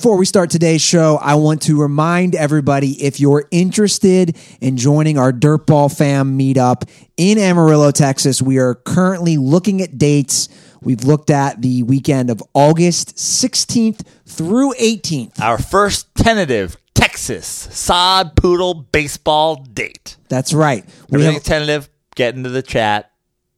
before we start today's show, I want to remind everybody if you're interested in joining our Dirtball Fam meetup in Amarillo, Texas, we are currently looking at dates. We've looked at the weekend of August 16th through 18th. Our first tentative Texas sod poodle baseball date. That's right. We Everything's have, tentative. Get into the chat.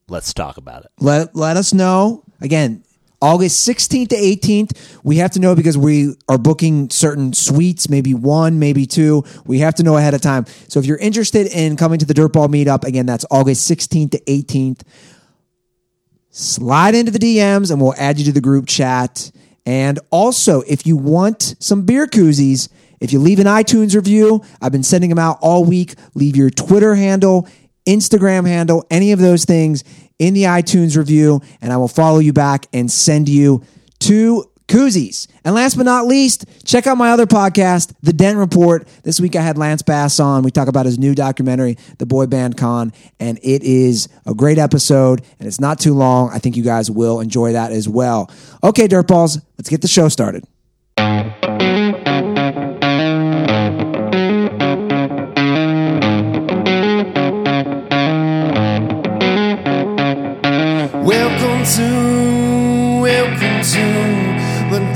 Let's talk about it. let, let us know. Again, August 16th to 18th. We have to know because we are booking certain suites, maybe one, maybe two. We have to know ahead of time. So if you're interested in coming to the Dirtball meetup, again, that's August 16th to 18th. Slide into the DMs and we'll add you to the group chat. And also, if you want some beer koozies, if you leave an iTunes review, I've been sending them out all week. Leave your Twitter handle, Instagram handle, any of those things in the iTunes review, and I will follow you back and send you two koozies. And last but not least, check out my other podcast, The Dent Report. This week I had Lance Bass on. We talk about his new documentary, The Boy Band Con, and it is a great episode, and it's not too long. I think you guys will enjoy that as well. Okay, Dirtballs, let's get the show started.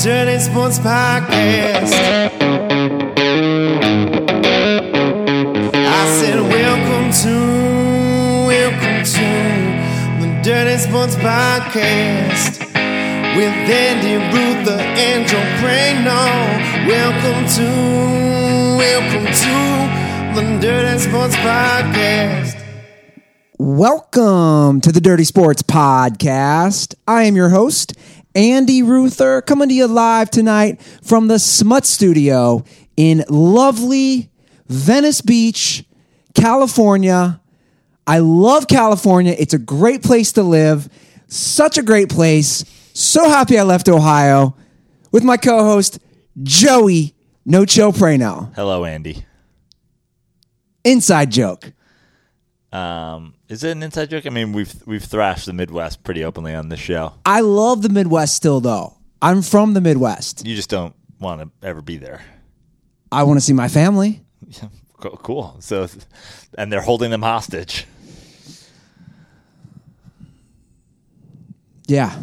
The Dirty Sports Podcast. I said, welcome to, welcome to the Dirty Sports Podcast. With Andy Ruther and Joe Prano. Welcome to, welcome to the Dirty Sports Podcast. Welcome to the Dirty Sports Podcast. I am your host, Andy Ruther, coming to you live tonight from the Smut Studio in lovely Venice Beach, California. I love California. It's a great place to live. Such a great place. So happy I left Ohio with my co host, Joey No Chill Prano. Hello, Andy. Inside joke. Um, is it an inside joke? I mean, we've we've thrashed the Midwest pretty openly on this show. I love the Midwest still, though. I'm from the Midwest. You just don't want to ever be there. I want to see my family. Co- Cool. So, and they're holding them hostage. Yeah,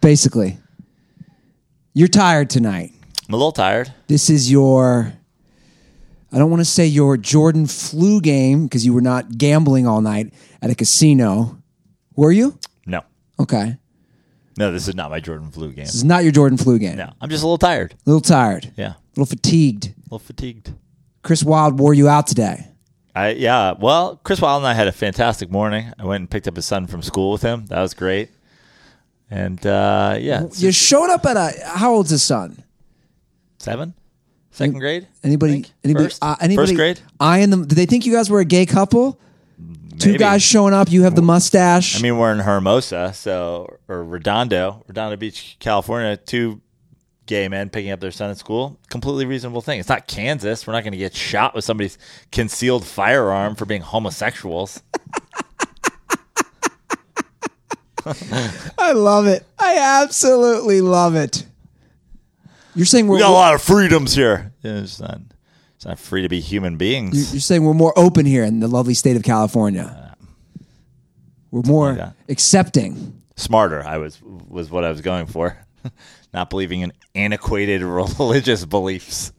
basically. You're tired tonight. I'm a little tired. This is your, I don't want to say your Jordan flu game because you were not gambling all night at a casino. Were you? No, Okay. no, this is not my Jordan flu game. This is not your Jordan flu game. No, I'm just a little tired. A little tired, Yeah. a little fatigued. a little fatigued. Chris Wild wore you out today. I yeah. Well, Chris Wild and I had a fantastic morning. I went and picked up his son from school with him. That was great. And uh, yeah, You showed up at a, how old's his son? seven, second grade. Anybody? think? Anybody? First? Uh, anybody? First grade? Eyeing them? Did they think you guys were a gay couple? Two guys showing up. You have the mustache. I mean, we're in Hermosa, so or Redondo, Redondo Beach, California. Two gay men picking up their son at school. Completely reasonable thing. It's not Kansas. We're not going to get shot with somebody's concealed firearm for being homosexuals. I love it. I absolutely love it. You're saying we're We got a lot of freedoms here. Yeah, It's not. It's not free to be human beings. you're saying we're more open here in the lovely state of California. We're more that. accepting. Smarter, I was was what I was going for. not believing in antiquated religious beliefs.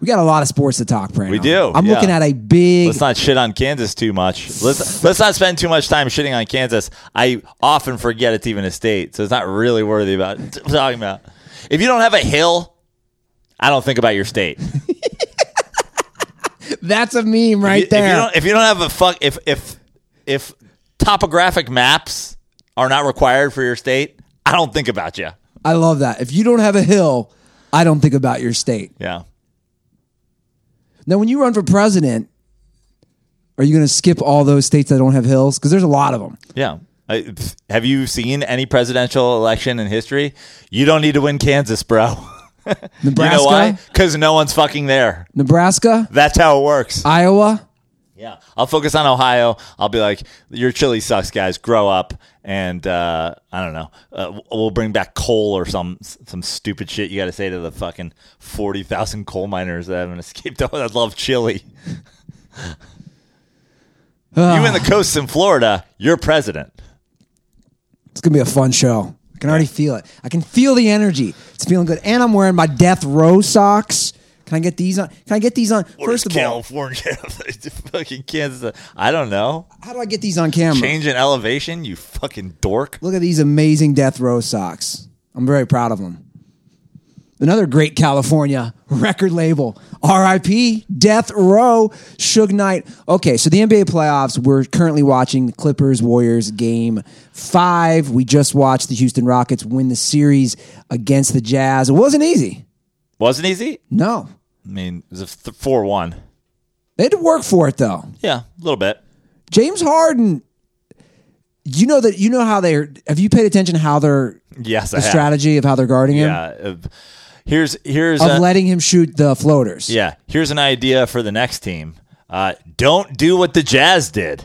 We got a lot of sports to talk, Brandon. We do, I'm yeah. looking at a big. Let's not shit on Kansas too much. Let's let's not spend too much time shitting on Kansas. I often forget it's even a state, so it's not really worthy about talking about. If you don't have a hill, I don't think about your state. That's a meme right If you- there. If you don't, if you don't have a fuck, if if if topographic maps are not required for your state, I don't think about you. I love that. If you don't have a hill, I don't think about your state. Yeah. Now, when you run for president, are you going to skip all those states that don't have hills? Because there's a lot of them. Yeah. I, have you seen any presidential election in history? You don't need to win Kansas, bro. Nebraska, You know why? Because no one's fucking there. Nebraska, That's how it works. Iowa. Yeah, I'll focus on Ohio. I'll be like, your chili sucks, guys. Grow up, and uh, I don't know. Uh, we'll bring back coal or some some stupid shit you got to say to the fucking forty thousand coal miners that haven't escaped i love chili. you in the coasts in Florida, you're president. It's gonna be a fun show. I can already feel it. I can feel the energy. It's feeling good. And I'm wearing my death row socks. Can I get these on? Can I get these on? Where's First of all, California, fucking Kansas. Uh, I don't know. how do I get these on camera? Change in elevation, you fucking dork. Look at these amazing death row socks. I'm very proud of them. Another great California record label. RIP, Death Row, Suge Knight. Okay, so the NBA playoffs, we're currently watching the Clippers Warriors game five. We just watched the Houston Rockets win the series against the Jazz. It wasn't easy. Wasn't easy. No. I mean, it was a th- four-one. They had to work for it though. Yeah, a little bit. James Harden, you know that you know how they're have you paid attention how they're Yes, the I have. strategy of how they're guarding him? Yeah. here's here's Of a, letting him shoot the floaters. yeah. Here's an idea for the next team. Uh, don't do what the Jazz did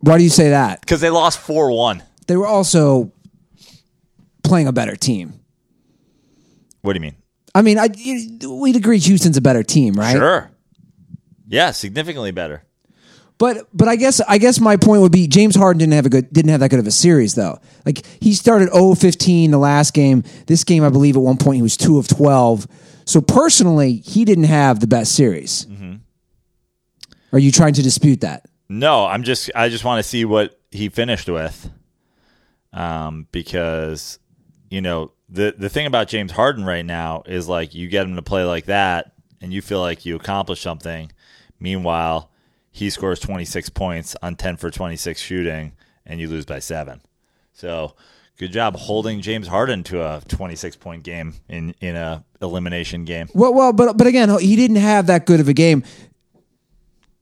Why do you say that? because they lost four-one. They were also playing a better team. What do you mean? I mean, I, we'd agree Houston's a better team, right? Sure. Yeah, significantly better. But but I guess I guess my point would be James Harden didn't have a good didn't have that good of a series though. Like he started 0-15 the last game. This game I believe at one point he was 2 of 12. So personally, he didn't have the best series. Mm-hmm. Are you trying to dispute that? No, I'm just I just want to see what he finished with. Um, because you know the the thing about James Harden right now is like you get him to play like that, and you feel like you accomplished something. Meanwhile, he scores 26 points on 10 for 26 shooting, and you lose by seven. So good job holding James Harden to a 26 point game in in a elimination game. Well, well, but but again, he didn't have that good of a game.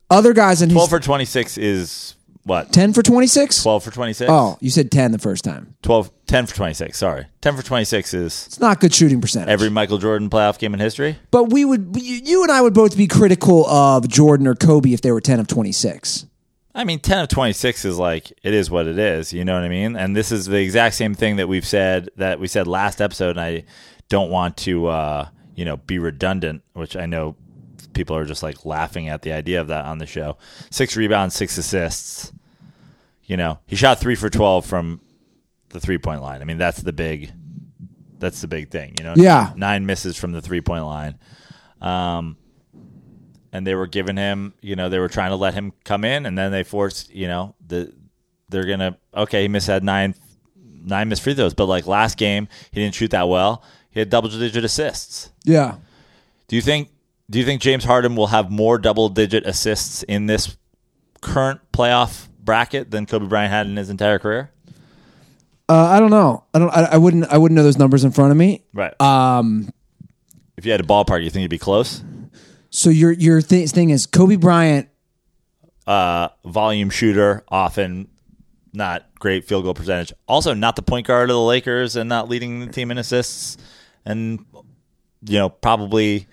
Other guys in his 12 for 26 is what? 10 for 26? 12 for 26? Oh, you said 10 the first time. 12, 10 for 26. Sorry. 10 for 26 is It's not good shooting percentage. every Michael Jordan playoff game in history. but we would you you and I would both be critical of Jordan or Kobe if they were 10 of 26. I mean, 10 of 26 is like, it is what it is. You know what I mean? And this is the exact same thing that we've said, that we said last episode. And I don't want to, uh, you know, be redundant, which I know people are just like laughing at the idea of that on the show. Six rebounds, six assists. You know, he shot three for 12 from the three point line. I mean, that's the big, that's the big thing, you know? Yeah. Nine misses from the three point line. Um, and they were giving him, you know, they were trying to let him come in, and then they forced, you know, the they're gonna okay, he missed had nine nine missed free throws, but like last game he didn't shoot that well. He had double digit assists. Yeah. Do you think do you think James Harden will have more double digit assists in this current playoff bracket than Kobe Bryant had in his entire career? Uh, I don't know. I don't I, I wouldn't I wouldn't know those numbers in front of me. Right. Um if you had a ballpark, you think it'd be close? So your your th- thing is Kobe Bryant uh, volume shooter, often not great field goal percentage. Also, not the point guard of the Lakers and not leading the team in assists. And, you know, probably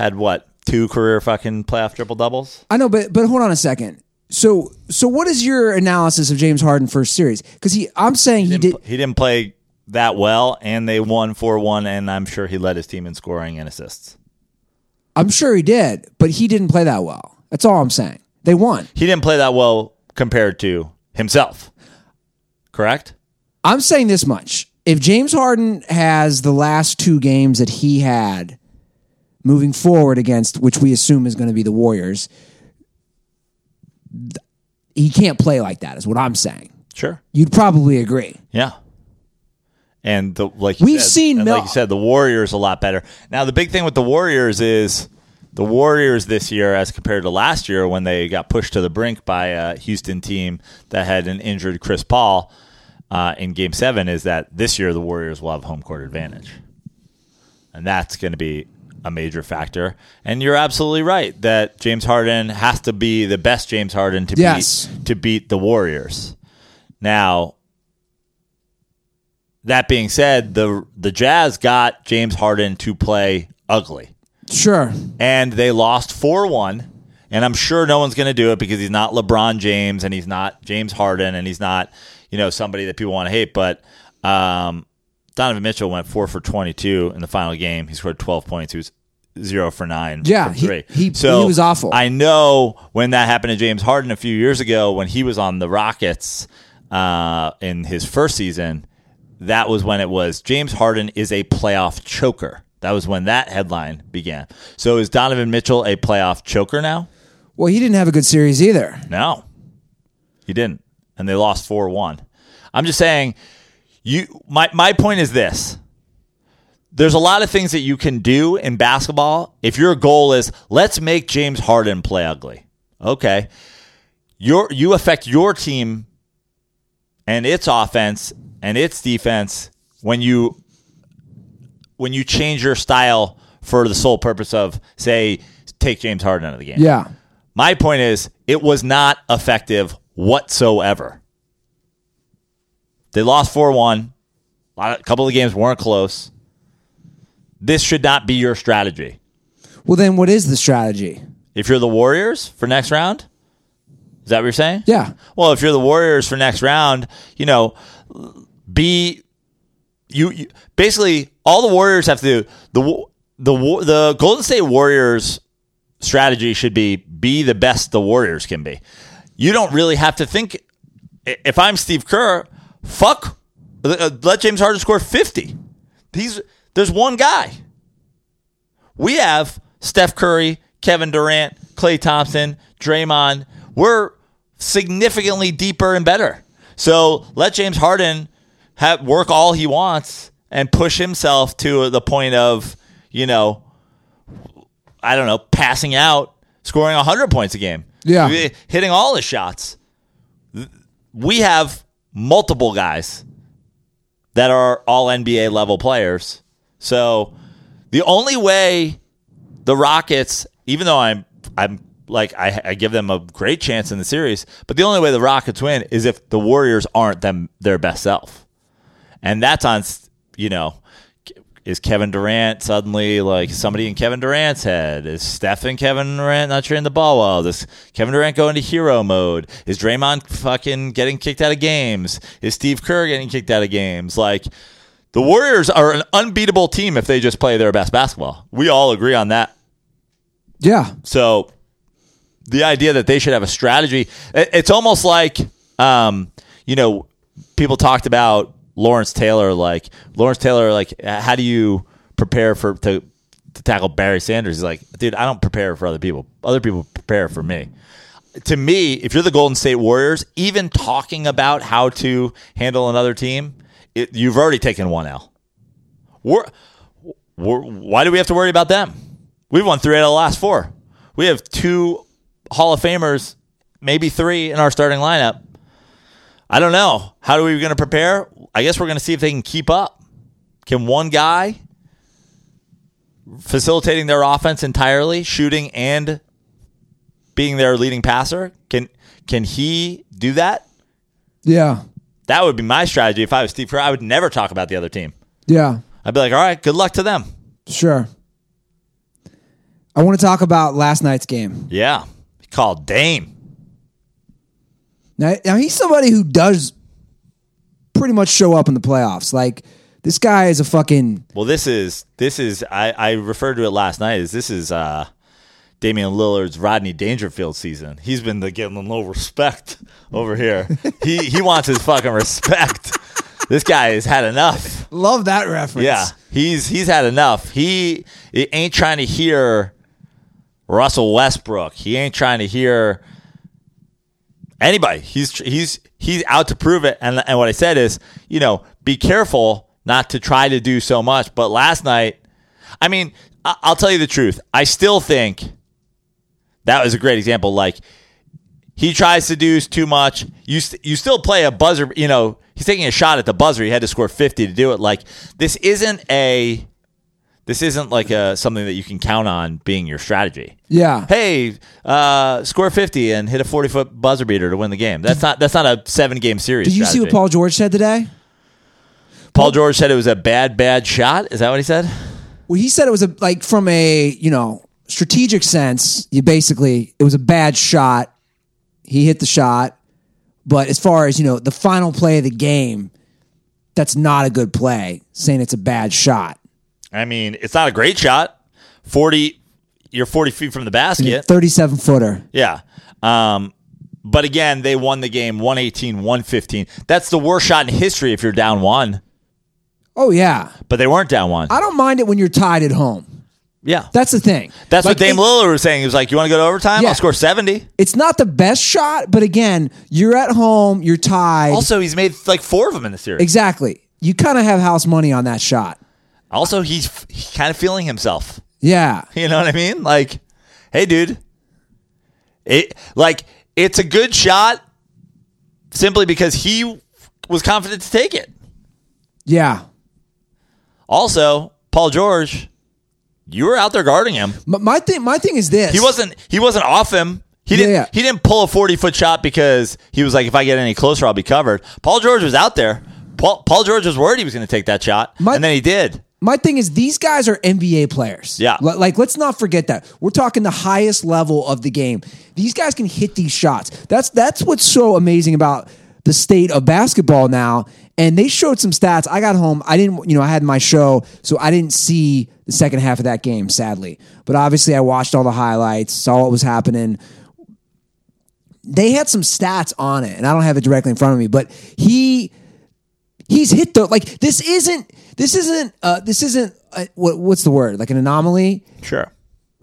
had what, two career fucking playoff triple doubles? I know, but but hold on a second. So so what is your analysis of James Harden first series? Because he, I'm saying he, did. He didn't play that well, and they won 4 1, and I'm sure he led his team in scoring and assists. I'm sure he did, but he didn't play that well. That's all I'm saying. They won. He didn't play that well compared to himself. Correct? I'm saying this much. If James Harden has the last two games that he had moving forward against, which we assume is going to be the Warriors, th- he can't play like that, is what I'm saying. Sure. You'd probably agree. Yeah. And the like We've said- seen Mil- like you said, the Warriors a lot better. Now the big thing with the Warriors is the Warriors this year, as compared to last year when they got pushed to the brink by a Houston team that had an injured Chris Paul uh, in Game Seven, is that this year the Warriors will have home court advantage, and that's going to be a major factor. And you're absolutely right that James Harden has to be the best James Harden to Yes. beat to beat the Warriors. Now, that being said, the the Jazz got James Harden to play ugly. Sure. and they lost 4 1. And I'm sure no one's going to do it because he's not LeBron James and he's not James Harden and he's not, you know, somebody that people want to hate. But um, Donovan Mitchell went 4 for 22 in the final game. He scored 12 points. He was zero for nine. Yeah, he- he- so he was awful. I know when that happened to James Harden a few years ago when he was on the Rockets uh, in his first season. That was when it was James Harden is a playoff choker. That was when that headline began. So is Donovan Mitchell a playoff choker now? Well, he didn't have a good series either. No, he didn't, and they lost four one. I'm just saying, you. My my point is this: there's a lot of things that you can do in basketball if your goal is let's make James Harden play ugly. Okay, your you affect your team and its offense and its defense when you when you change your style for the sole purpose of say take James Harden out of the game. Yeah. My point is, it was not effective whatsoever. They lost 4 1. A couple of games weren't close. This should not be your strategy. Well, then what is the strategy? If you're the Warriors for next round, is that what you're saying? Yeah. Well, if you're the Warriors for next round, you know, be you, you basically all the Warriors have to do the the the Golden State Warriors strategy should be be the best the Warriors can be. You don't really have to think. If I'm Steve Kerr, fuck, uh, let James Harden score 50. He's there's one guy. We have Steph Curry, Kevin Durant, Klay Thompson, Draymond. We're significantly deeper and better. So let James Harden have work all he wants and push himself to the point of, you know, I don't know, passing out, scoring 100 points a game. Yeah. Hitting all his shots. We have multiple guys that are all NBA level players. So the only way the Rockets, even though I'm I'm like I, I give them a great chance in the series, but the only way the Rockets win is if the Warriors aren't them their best self, and that's on you know is Kevin Durant suddenly like somebody in Kevin Durant's head? Is Steph and Kevin Durant not sharing the ball well? Does Kevin Durant go into hero mode? Is Draymond fucking getting kicked out of games? Is Steve Kerr getting kicked out of games? Like the Warriors are an unbeatable team if they just play their best basketball. We all agree on that. Yeah. So the idea that they should have a strategy, it's almost like, um, you know, people talked about Lawrence Taylor. Like Lawrence Taylor, like how do you prepare for to to tackle Barry Sanders? He's like, dude, I don't prepare for other people. Other people prepare for me. To me, if you're the Golden State Warriors, even talking about how to handle another team, it, you've already taken one L. We're, we're, why do we have to worry about them? We've won three out of the last four. We have two Hall of Famers, maybe three in our starting lineup. I don't know. How are we going to prepare? I guess we're going to see if they can keep up. Can one guy facilitating their offense entirely, shooting and being their leading passer, can can he do that? Yeah. That would be my strategy if I was Steve Kerr. I would never talk about the other team. Yeah. I'd be like, all right, good luck to them. Sure. I want to talk about last night's game. Yeah. He called Dame. Now, now he's somebody who does pretty much show up in the playoffs. Like this guy is a fucking Well, this is this is I, I referred to it last night as this is uh Damian Lillard's Rodney Dangerfield season. He's been the getting no respect over here. he he wants his fucking respect. This guy has had enough. love that reference. Yeah, he's he's had enough. He, he ain't trying to hear Russell Westbrook. He ain't trying to hear anybody. He's he's he's out to prove it. And and what I said is, you know, be careful not to try to do so much. But last night, I mean, I'll tell you the truth. I still think that was a great example. Like he tries to do too much. You st- you still play a buzzer. You know, he's taking a shot at the buzzer. He had to score fifty to do it. Like this isn't a this isn't like a something that you can count on being your strategy. Yeah. Hey, uh, score fifty and hit a forty foot buzzer beater to win the game. That's not that's not a seven game series. Did you see what. Paul George said today? Paul George said it was a bad bad shot? Is that what he said? Well, he said it was a like from a you know strategic sense. You basically it was a bad shot. He hit the shot, but as far as you know, the final play of the game, that's not a good play. Saying it's a bad shot. I mean, it's not a great shot. Forty, you're forty feet from the basket. Thirty-seven footer. Yeah. Um, but again, they won the game 118, 115. That's the worst shot in history if you're down one. Oh yeah, But they weren't down one. I don't mind it when you're tied at home. yeah. That's the thing. That's Like, what Dame it- Lillard was saying. He was like, You want to go to overtime? Yeah. I'll score 70. It's not the best shot, but again, you're at home. You're tied. Also, he's made like four of them in the series. exactly. You kind of have house money on that shot. Also, he's, he's kind of feeling himself. Yeah. You know what I mean? Like, hey, dude, it like it's a good shot simply because he was confident to take it. Yeah. Also, Paul George, you were out there guarding him. But my thing, my thing is this. He wasn't. He wasn't off him. He didn't. yeah. He didn't pull a forty foot shot because he was like, if I get any closer, I'll be covered. Paul George was out there. Paul, Paul George was worried he was going to take that shot, My- and then he did. My thing is these guys are NBA players. Yeah. Li- Like, let's not forget that. We're talking the highest level of the game. These guys can hit these shots. That's that's what's so amazing about the state of basketball now. And they showed some stats. I got home. I didn't, you know, I had my show, so I didn't see the second half of that game, sadly. But obviously I watched all the highlights, saw what was happening. They had some stats on it, and I don't have it directly in front of me, but he he's hit the like this isn't this isn't uh this isn't uh, what, what's the word like an anomaly Sure.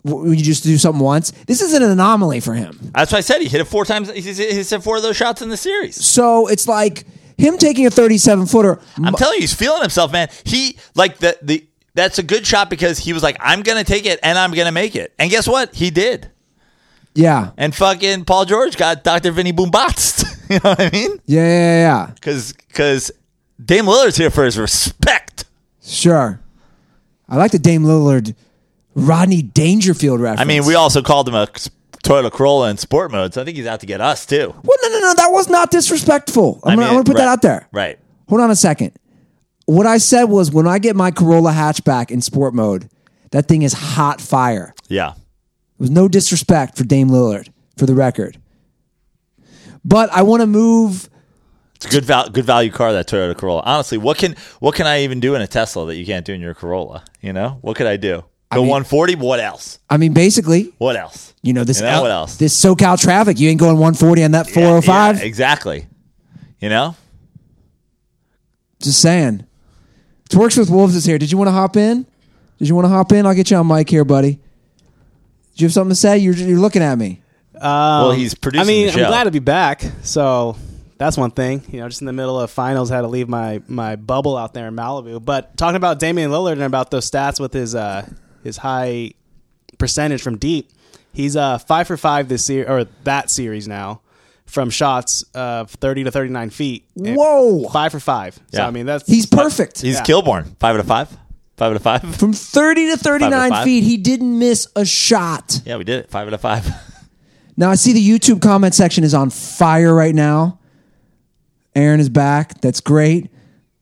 when you just do something once this isn't an anomaly for him That's what I said. He hit it four times. He hit four of those shots in the series. so it's like him taking a 37 footer I'm telling you, he's feeling himself, man. He like the the that's a good shot because he was like, I'm gonna take it and I'm gonna make it. And guess what? He did. yeah And fucking Paul George got Dr. Vinny Boombatz. you know what I mean? yeah yeah yeah Because because Dame Lillard's here for his respect. sure i like the dame lillard rodney dangerfield reference I mean, we also called him a Toyota Corolla in sport mode, so I think he's out to get us too. well no no no that was not disrespectful i'm, I gonna, mean, I'm gonna put that out there Right. hold on a second what i said was when i get my corolla hatchback in sport mode that thing is hot fire Yeah. It was no disrespect for Dame Lillard, for the record. But I want to move. It's a good val- good value car that Toyota Corolla. Honestly, what can what can I even do in a Tesla that you can't do in your Corolla? You know, what could I do? Go mean- 140. What else? I mean, basically, What else? you know this. You know, L- what else? This SoCal traffic. You ain't going 140 on that 405. Yeah, oh exactly. You know, Just saying. Twerks with Wolves is here. Did you want to hop in? Did you want to hop in? I'll get you on mic here, buddy. Do you have something to say? You're, you're looking at me. Um, well, he's producing. I mean, the show. I'm glad to be back. So that's one thing. You know, just in the middle of finals, had to leave my my bubble out there in Malibu. But talking about Damian Lillard and about those stats with his uh his high percentage from deep, he's uh five for five this year or that series now from shots of 30 to 39 feet. Whoa. five for five. So Yeah. I mean, that's He's perfect. He's Yeah. Kilborn. Five out of five. Five out of five. From 30 to 39 five. feet, he didn't miss a shot. Yeah, we did it. Five out of five. Now I see the YouTube comment section is on fire right now. Aaron is back. That's great.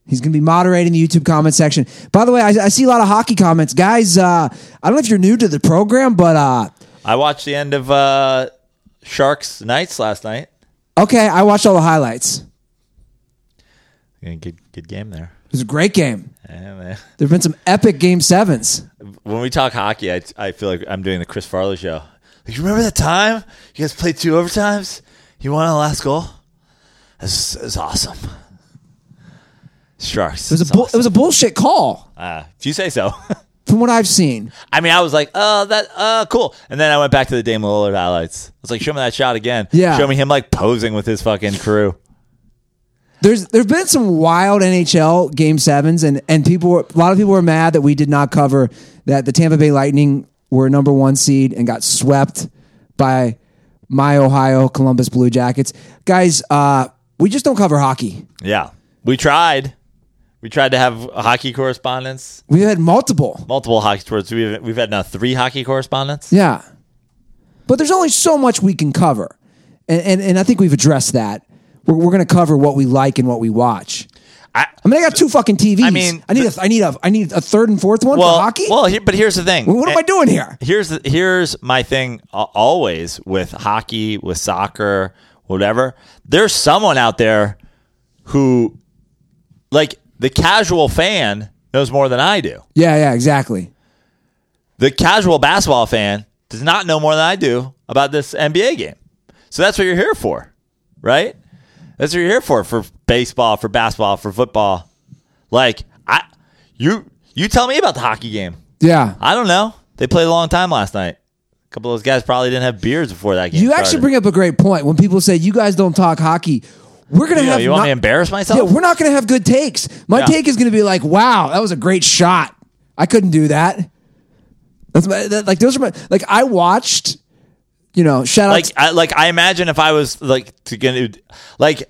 He's going to be moderating the YouTube comment section. By the way, I, I see a lot of hockey comments, guys. Uh, I don't know if you're new to the program, but uh, I watched the end of uh, Sharks Knights last night. okay, I watched all the highlights. Good, good game there. It was a great game. Yeah, man. There've been some epic game sevens. When we talk hockey, I, I feel like I'm doing the Chris Farley show. Like, you remember that time you guys played two overtimes? You won on the last goal. That's was awesome. Sharks. It was a bull, it was a bullshit call uh, if you say so. from what I've seen. I mean, I was like, oh, that, uh, cool. And then I went back to the Dame Lillard highlights. I was like, show me that shot again. Yeah. Show me him like posing with his fucking crew. There's there've been some wild NHL game sevens, and and people were, a lot of people were mad that we did not cover that the Tampa Bay Lightning were number one seed and got swept by my Ohio Columbus Blue Jackets. Guys, uh, we just don't cover hockey. Yeah. We tried. We tried to have hockey correspondence. We've had multiple, multiple hockey sports. We've, we've had now three hockey correspondents. yeah, but there's only so much we can cover, and and, and I think we've addressed that. We're, we're going to cover what we like and what we watch. I, I mean, I got two fucking TVs. I mean, I need a, I need a, I need a third and fourth one well, for hockey. well, here, but here's the thing. what am I doing here? Here's the, here's my thing. uh, Always with hockey, with soccer, whatever. There's someone out there who, like, the casual fan knows more than I do. Yeah, yeah, exactly. The casual basketball fan does not know more than I do about this NBA game. So that's what you're here for, right? That's what you're here for for baseball, for basketball, for football. Like I, you, you tell me about the hockey game. Yeah. I don't know. They played a long time last night. Couple of those guys probably didn't have beers before that game. You actually bring up a great point when people say you guys don't talk hockey. We're gonna You, know, have you want me to embarrass myself? Yeah, we're not gonna have good takes. My Yeah. take is gonna be like, "Wow, that was a great shot. I couldn't do that." That's my, that, like those are my like I watched. You know, shout out. like I, like I imagine if I was like to get like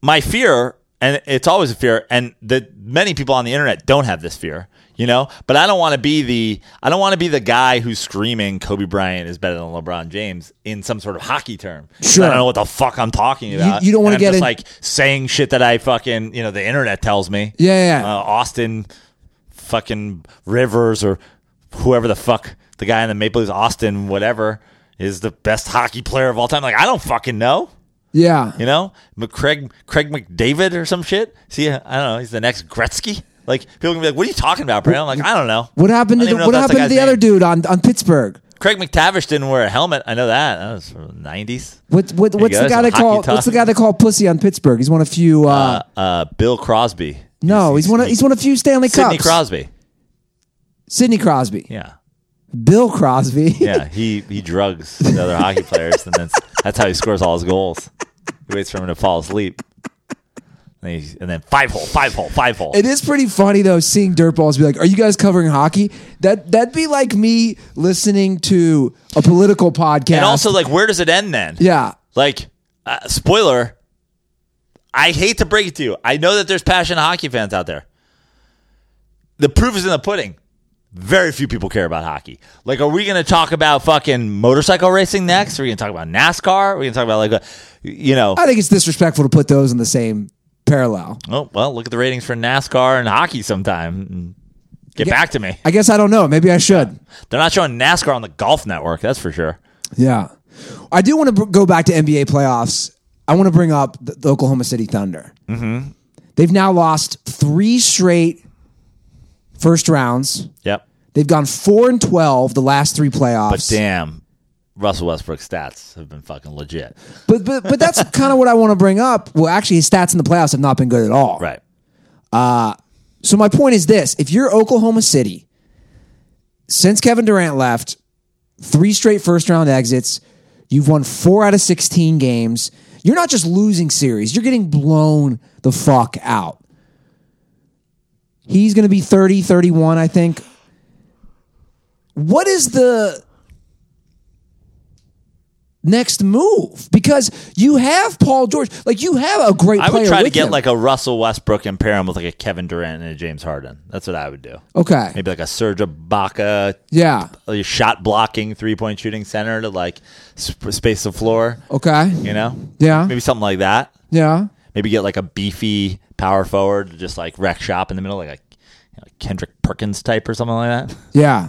my fear, and it's always a fear, and that many people on the internet don't have this fear, you know. But I don't want to be the I don't want to be the guy who's screaming Kobe Bryant is better than LeBron James in some sort of hockey term. Sure. I don't know what the fuck I'm talking about. you don't wanna get just in- like saying shit that I fucking you know the internet tells me. Yeah, yeah. Uh, Austin, fucking Rivers or whoever the fuck the guy in the Maple Leafs, Austin, whatever, is the best hockey player of all time. Like I don't fucking know. yeah, You know, Craig Craig McDavid or some shit. See, I don't know. He's the next Gretzky. Like people can be like, "What are you talking about, Brandon?" I'm like, I don't know. what happened I to don't the, even know what if that's happened to guy's the other name. dude on on Pittsburgh? Craig MacTavish didn't wear a helmet. I know that. That was from the '90s. What, what you what's go. the guy Some hockey call talk. what's the guy they call pussy on Pittsburgh? He's won a few. Uh, Uh, uh, Bill Crosby. no, he's one a, he's won a few Stanley Cups. Sidney Cups. Crosby. Sidney Crosby, Yeah, Bill Crosby. yeah. He he drugs the other hockey players, and then that's how he scores all his goals. He waits for him to fall asleep, and, he, and then five hole, five hole, five hole. It is pretty funny though, seeing dirtballs be like, "Are you guys covering hockey?" That that'd be like me listening to a political podcast. and also, like, where does it end then? yeah, Like, uh, spoiler. I hate to break it to you. I know that there's passionate hockey fans out there. The proof is in the pudding. Very few people care about hockey. Like, are we going to talk about fucking motorcycle racing next? Are we going to talk about NASCAR? Are we going to talk about like, a, you know? I think it's disrespectful to put those in the same parallel. Oh well, look at the ratings for NASCAR and hockey sometime. and Get back to me. I guess I don't know. Maybe I should. They're not showing NASCAR on the Golf Network. That's for sure. Yeah, I do want to br- go back to NBA playoffs. I want to bring up the, the Oklahoma City Thunder. Mm-hmm. They've now lost three straight first rounds. Yep. They've gone four and twelve the last three playoffs. But damn, Russell Westbrook's stats have been fucking legit. But but but that's kind of what I want to bring up. Well, actually, his stats in the playoffs have not been good at all. Right. Uh, so my point is this: if you're Oklahoma City, since Kevin Durant left, three straight first round exits, you've won four out of sixteen games. You're not just losing series; you're getting blown the fuck out. He's going to be 30, 31, I think. What is the next move? Because you have Paul George, like you have a great I would try to get him. like a Russell Westbrook and pair him with like a Kevin Durant and a James Harden. That's what I would do. okay, Maybe like a Serge Ibaka, yeah, a shot blocking, three point shooting center to like sp- space the floor. okay, You know, yeah, maybe something like that. yeah. Maybe get like a beefy power forward to just like wreck shop in the middle, like a you know, Kendrick Perkins type or something like that. Yeah.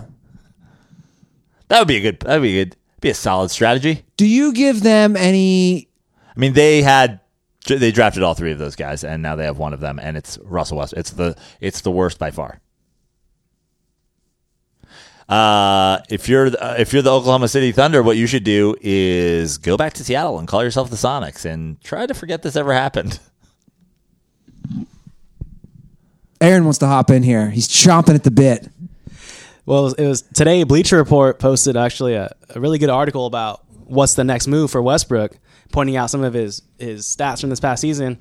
That would be a good. That would be good. Be a solid strategy. Do you give them any? I mean, they had they drafted all three of those guys, and now they have one of them, and it's Russell West. It's the it's the worst by far. Uh, if you're uh, if you're the Oklahoma City Thunder, what you should do is go back to Seattle and call yourself the Sonics and try to forget this ever happened. Aaron wants to hop in here. He's chomping at the bit. Well, it was, it was today. Bleacher Report posted actually a, a really good article about what's the next move for Westbrook, pointing out some of his his stats from this past season.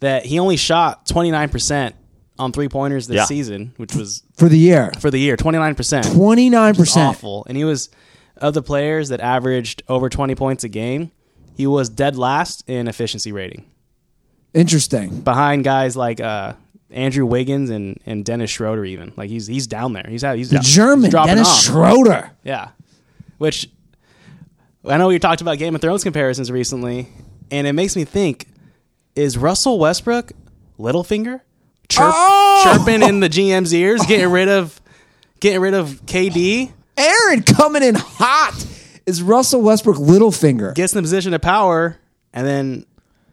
That he only shot twenty nine percent on three pointers this Yeah. season, which was For the year, for the year twenty nine percent. 29%. Awful, and he was of the players that averaged over twenty points a game. He was dead last in efficiency rating, Interesting. behind guys like uh, Andrew Wiggins and, and Dennis Schroeder. Even like he's he's down there. He's out. He's The down- German, dropping Dennis off. Schroeder. Yeah. Which I know you talked about Game of Thrones comparisons recently, and it makes me think is Russell Westbrook Littlefinger? chirp, Oh! chirping in the GM's ears, getting rid of getting rid of KD, Aaron coming in hot is Russell Westbrook Littlefinger. gets in the position of power, and then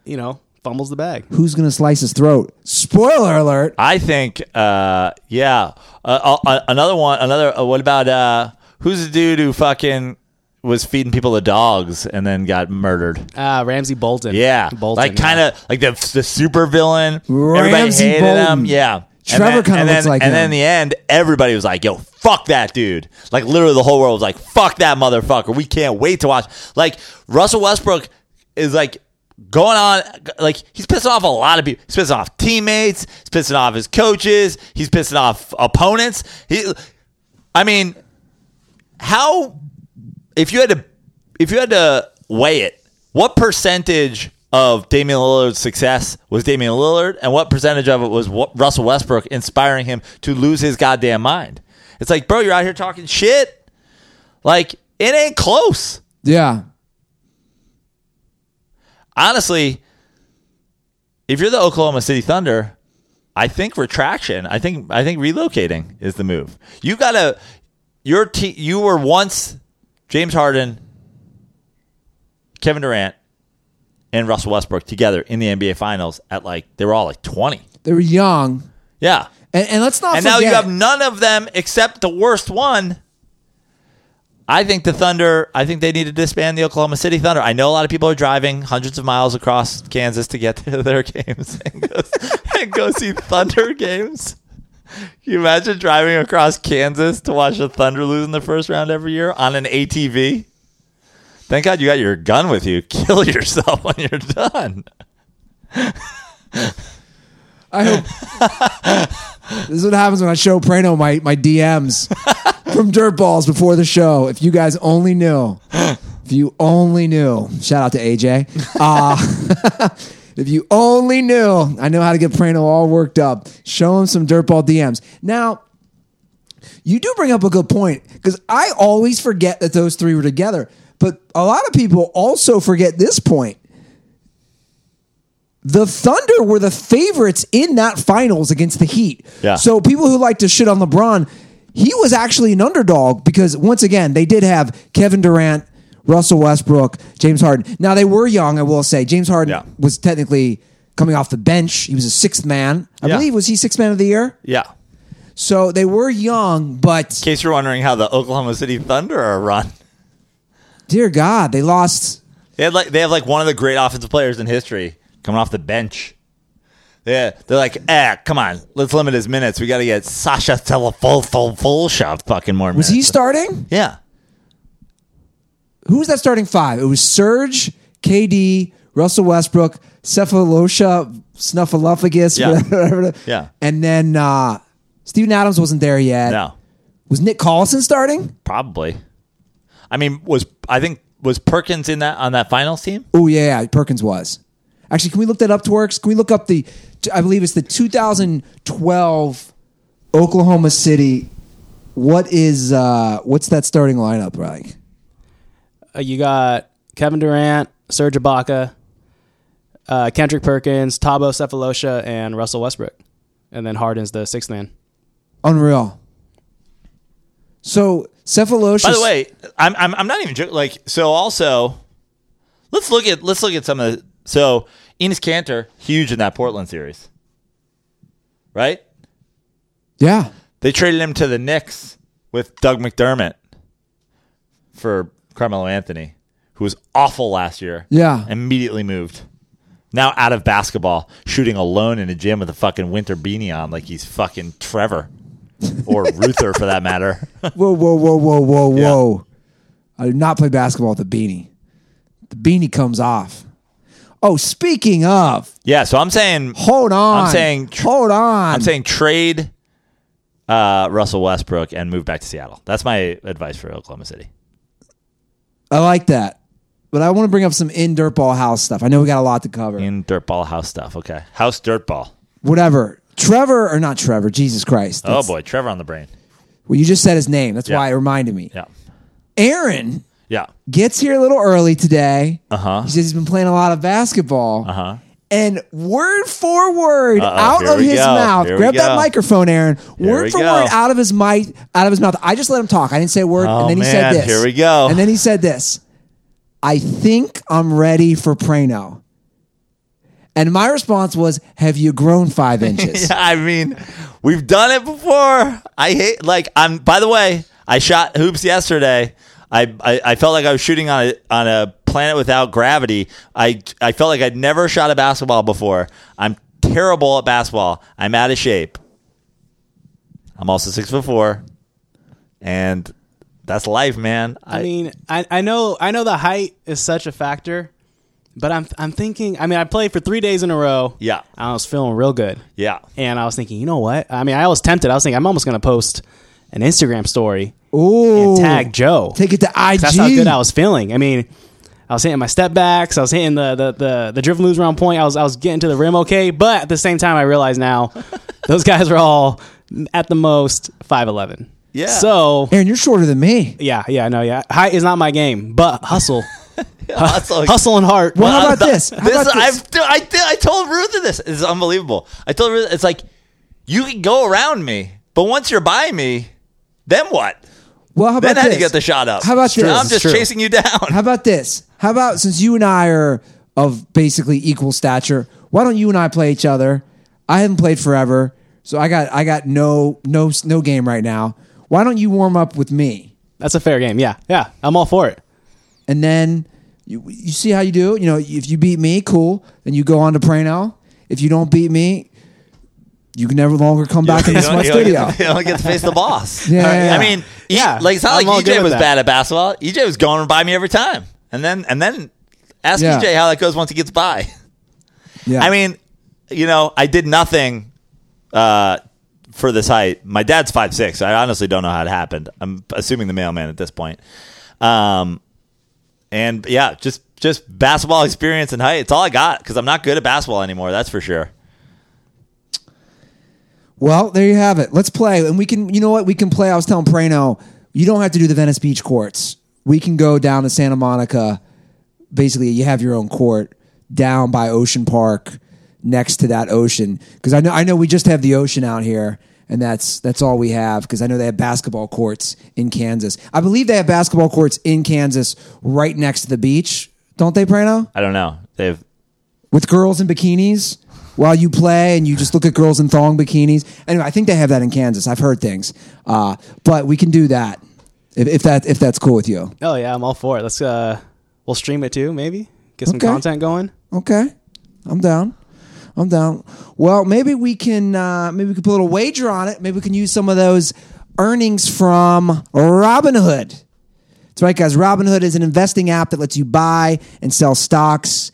you know fumbles the bag. Who's going to slice his throat? Spoiler alert. I think, uh, yeah. Uh, uh, another one. Another. Uh, what about uh, who's the dude who fucking was feeding people to dogs and then got murdered? Ah, Ramsay Bolton. Yeah, Bolton. like kind yeah. of like the the super villain. Everybody Ramsay hated Bolton. him. Yeah. Trevor kinda looks then- like And then in the end, everybody was like, "Yo, fuck that dude!" Like literally, the whole world was like, "Fuck that motherfucker." We can't wait to watch. Like Russell Westbrook is like going on. Like he's pissing off a lot of people. He's pissing off teammates. He's pissing off his coaches. He's pissing off opponents. He, I mean, how if you had to if you had to weigh it, what percentage of Damian Lillard's success was Damian Lillard, and what percentage of it was Wa- Russell Westbrook inspiring him to lose his goddamn mind? It's like, bro, you're out here talking shit. Like it ain't close. Yeah. Honestly, if you're the Oklahoma City Thunder, I think retraction. I think I think relocating is the move. You gotta your te- you were once James Harden, Kevin Durant, and Russell Westbrook together in the NBA Finals at like they were all like twenty. They were young. Yeah, And, and let's not and now you have none of them except the worst one. I think the Thunder. I think they need to disband the Oklahoma City Thunder. I know a lot of people are driving hundreds of miles across Kansas to get to their games and go, and go see Thunder games. Can you imagine driving across Kansas to watch the Thunder lose in the first round every year on an ATV? Thank God you got your gun with you. Kill yourself when you're done. I hope. this is what happens when I show Prano my, my DMs from Dirtballs before the show. If you guys only knew. If you only knew. Shout out to AJ. Uh, if you only knew. I know how to get Prano all worked up. Show him some Dirtball DMs. Now, you do bring up a good point because I always forget that those three were together. But a lot of people also forget this point. The Thunder were the favorites in that finals against the Heat. Yeah. So people who like to shit on LeBron, he was actually an underdog because once again, they did have Kevin Durant, Russell Westbrook, James Harden. Now they were young, I will say. James Harden Yeah. was technically coming off the bench. He was a sixth man. I Yeah. believe was he sixth man of the year? Yeah. So they were young, but In case you're wondering how the Oklahoma City Thunder are run. dear God, they lost. They had like they have like one of the great offensive players in history coming off the bench. Yeah, they're like, eh, come on, let's limit his minutes. We got to get Sasha Telefulsha fucking more minutes. Was he starting? Yeah, Who was that starting five? It was Serge, KD, Russell Westbrook, Sefolosha, Snuffleupagus, Yeah. whatever. Yeah. And then uh, Steven Adams wasn't there yet. no, Was Nick Collison starting? probably. I mean, was I think was Perkins in that on that finals team? Oh yeah, yeah, Perkins was. Actually, can we look that up, Twerks? Can we look up the? I believe it's the 2012 Oklahoma City. What is uh what's that starting lineup like? Uh, you got Kevin Durant, Serge Ibaka, uh, Kendrick Perkins, Thabo Sefolosha, and Russell Westbrook, and then Harden's the sixth man. Unreal. So Cephalosha. By the way, I'm I'm, I'm not even joking. Like so. Also, let's look at let's look at some of the so Enes Kanter huge in that Portland series, right? yeah, They traded him to the Knicks with Doug McDermott for Carmelo Anthony, who was awful last year. Yeah. Immediately moved. Now out of basketball, shooting alone in a gym with a fucking winter beanie on like he's fucking Trevor. Or Ruther for that matter. whoa, whoa, whoa, whoa, whoa, Yeah. whoa! I do not play basketball with a beanie. The beanie comes off. Oh, speaking of, yeah, so I'm saying hold on. I'm saying tr- hold on. I'm saying trade uh, Russell Westbrook and move back to Seattle. That's my advice for Oklahoma City. I like that, but I want to bring up some in dirtball house stuff. I know we got a lot to cover. In dirtball house stuff. Okay. House dirtball. Whatever, Trevor or not Trevor? Jesus Christ! Oh boy, Trevor on the brain. Well, you just said his name. That's Yeah. why it reminded me. Yeah. Aaron Yeah. gets here a little early today. Uh huh. He says he's been playing a lot of basketball. Uh huh. and word for word Uh-oh, out of his go. mouth. Here Grab that microphone, Aaron. Here word for go. word out of his mic, out of his mouth. I just let him talk. I didn't say a word, Oh, and then he said man. this. Here we go. And then he said this. I think I'm ready for Prano. And my response was, "Have you grown five inches?" Yeah, I mean, we've done it before. I hate like I'm. By the way, I shot hoops yesterday. I, I, I felt like I was shooting on a on a planet without gravity. I I felt like I'd never shot a basketball before. I'm terrible at basketball. I'm out of shape. I'm also six foot four, and that's life, man. I mean, I, I know I know the height is such a factor, but I'm I'm thinking. I mean, I played for three days in a row. Yeah. I was feeling real good, yeah. and I was thinking, you know what? I mean, I was tempted. I was thinking, I'm almost going to post an Instagram story Ooh, and tag Joe. Take it to IG. That's how good I was feeling. I mean, I was hitting my step backs. I was hitting the the the, the dribble moves around point. I was I was getting to the rim okay, but at the same time, I realize now those guys are all at the most five eleven. Yeah. So Aaron, you're shorter than me. yeah, yeah, no, yeah. Height is not my game, but hustle, Hustle. hustle and heart. Well, how Well, about this? How this about this? I've, dude, I, did- I told Ruth this. It's unbelievable. I told Ruth, it's like, you can go around me, but once you're by me, then what? Well, how Then about how do this? you get the shot up? How about this? I'm just chasing you down. How about this? How about since you and I are of basically equal stature, why don't you and I play each other? I haven't played forever, so I got I got no no no game right now. Why don't you warm up with me? That's a fair game. Yeah, yeah. I'm all for it. And then you you see how you do. You know, if you beat me, cool. Then you go on to Prano. If you don't beat me, you can never longer come back in this my studio. get You don't get to face the boss. Yeah, yeah, yeah. I mean, Yeah, like it's not I'm like EJ was that. bad at basketball. EJ was going by me every time, and then and then ask Yeah. EJ how that goes once he gets by. Yeah. I mean, you know, I did nothing uh, for this height. My dad's five six. I honestly don't know how it happened. I'm assuming the mailman at this point. Um, and yeah, just just basketball experience and height. It's all I got because I'm not good at basketball anymore. That's for sure. Well, there you have it. Let's play, and we can. You know what? We can play. I was telling Prano, you don't have to do the Venice Beach courts. We can go down to Santa Monica. Basically, you have your own court down by Ocean Park, next to that ocean. Because I know, I know, we just have the ocean out here, and that's that's all we have. Because I know they have basketball courts in Kansas. I believe they have basketball courts in Kansas, right next to the beach. Don't they, Prano? I don't know. They've with girls in bikinis while you play and you just look at girls in thong bikinis. Anyway, I think they have that in Kansas. I've heard things, uh, but we can do that if, if that if that's cool with you. Oh yeah, I'm all for it. Let's uh, we'll stream it too. Maybe get some Okay. content going. Okay, I'm down. I'm down. Well, maybe we can uh, maybe we can put a little wager on it. Maybe we can use some of those earnings from Robinhood. That's right, guys. Robinhood is an investing app that lets you buy and sell stocks,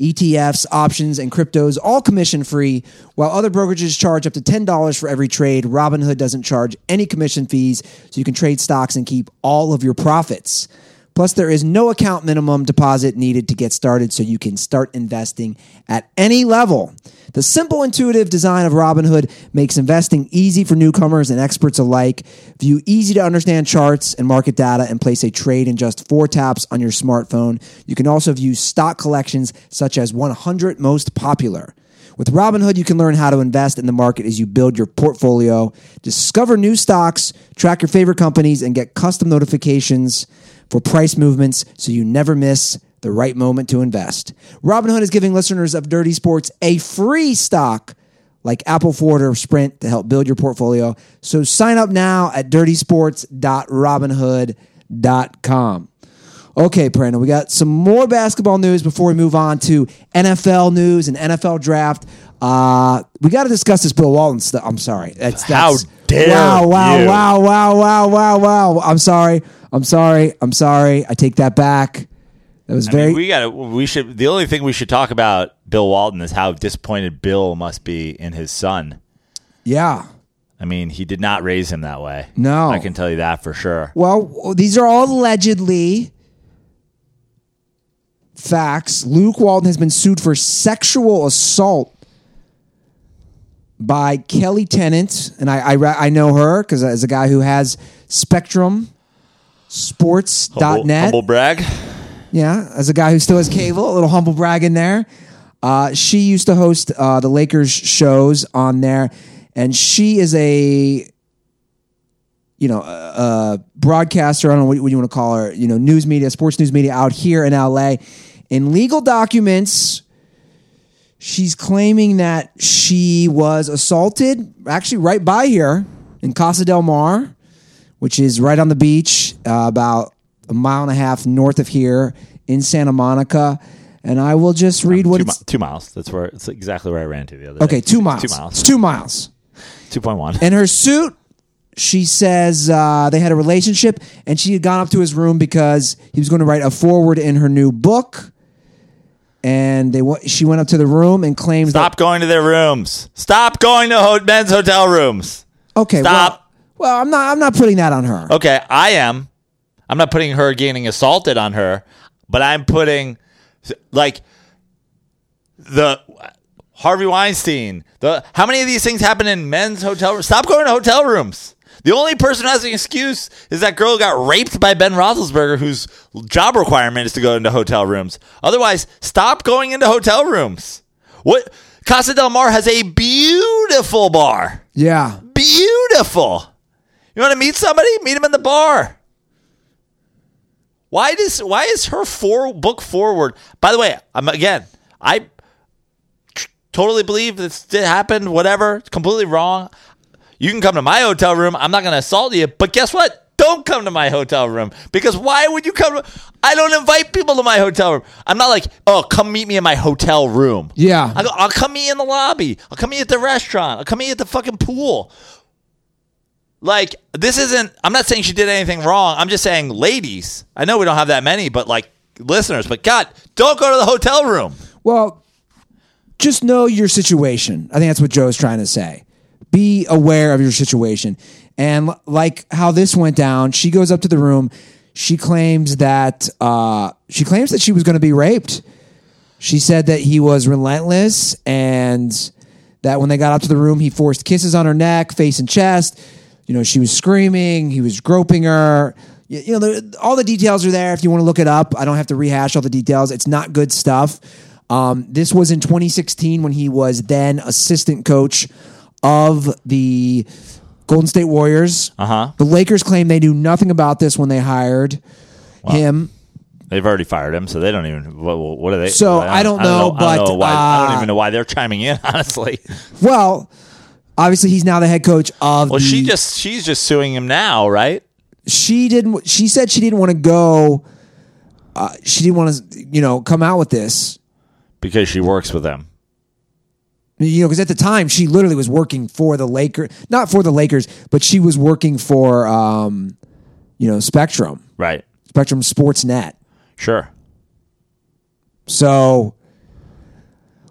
ETFs, options, and cryptos, all commission free. While other brokerages charge up to $10 for every trade, Robinhood doesn't charge any commission fees, so you can trade stocks and keep all of your profits. Plus, there is no account minimum deposit needed to get started, so you can start investing at any level. The simple, intuitive design of Robinhood makes investing easy for newcomers and experts alike. View easy to understand charts and market data and place a trade in just four taps on your smartphone. You can also view stock collections such as 100 most popular. With Robinhood, you can learn how to invest in the market as you build your portfolio, discover new stocks, track your favorite companies, and get custom notifications for price movements so you never miss the right moment to invest. Robinhood is giving listeners of Dirty Sports a free stock like Apple, Ford, or Sprint to help build your portfolio. So sign up now at dirtysports.robinhood.com. Okay, Prano, we got some more basketball news before we move on to NFL news and NFL draft. Uh, we got to discuss this Bill Walton stuff. I'm sorry. That's, How that's dare wow, wow, you. wow, wow, wow, wow, wow. I'm sorry. I'm sorry. I'm sorry. I take that back. That was I very. mean, we got. We should. The only thing we should talk about Bill Walton is how disappointed Bill must be in his son. yeah. I mean, he did not raise him that way. No. I can tell you that for sure. Well, these are all allegedly facts. Luke Walton has been sued for sexual assault by Kelli Tennant, and I I, I know her because as a guy who has Spectrum Sports.net. Humble, humble brag. Yeah, as a guy who still has cable, a little humble brag in there. Uh, she used to host uh, the Lakers shows on there, and she is a you know, a, a broadcaster. I don't know what, what you want to call her. You know, news media, sports news media out here in LA. In legal documents, she's claiming that she was assaulted, actually right by here in Casa del Mar, which is right on the beach, uh, about a mile and a half north of here in Santa Monica. And I will just read what two, mi- two miles. That's where it's exactly where I ran to the other day. Okay, two miles. Two miles. It's two miles. Two point one. In her suit, she says uh, they had a relationship, and she had gone up to his room because he was going to write a forward in her new book. And they she went up to the room and claimed Stop going to their rooms. Stop going to ho- men's hotel rooms. okay, Stop. Well, well, I'm not. I'm not putting that on her. Okay, I am. I'm not putting her getting assaulted on her, but I'm putting like the Harvey Weinstein. The how many of these things happen in men's hotel rooms? Stop going to hotel rooms. The only person who has an excuse is that girl who got raped by Ben Roethlisberger, whose job requirement is to go into hotel rooms. Otherwise, stop going into hotel rooms. What Casa del Mar has a beautiful bar Yeah, beautiful. You want to meet somebody? Meet him in the bar. Why does why is her for book forward? By the way, I'm again, I totally believe this did happen. Whatever, it's completely wrong. You can come to my hotel room. I'm not going to assault you, but guess what? Don't come to my hotel room because why would you come? To, I don't invite people to my hotel room. I'm not like, oh, come meet me in my hotel room. yeah. I'll, I'll come meet you in the lobby. I'll come meet you at the restaurant. I'll come meet you at the fucking pool. Like, this isn't, I'm not saying she did anything wrong. I'm just saying, ladies, I know we don't have that many, but like listeners, but God, don't go to the hotel room. Well, just know your situation. I think that's what Joe's trying to say. Be aware of your situation. And like how this went down, she goes up to the room. She claims that uh, she claims that she was going to be raped. She said that he was relentless and that when they got up to the room, he forced kisses on her neck, face, and chest. You know, she was screaming. He was groping her. You, know, all the details are there if you want to look it up. I don't have to rehash all the details. It's not good stuff. Um, this was in 2016 when he was then assistant coach of the Golden State Warriors. Uh huh. The Lakers claim they knew nothing about this when they hired him. They've already fired him, so they don't even. What, what are they? So, I don't know, I don't but, why, I don't uh, even know why they're chiming in. Honestly, Well, obviously he's now the head coach of. well, the, she just she's just suing him now, right? she didn't. She said she didn't want to go. Uh, she didn't want to, you know, come out with this. Because she works with them. You know, because at the time she literally was working for the Lakers, not for the Lakers, but she was working for, um, you know, Spectrum, Right. Spectrum Sportsnet. Sure. So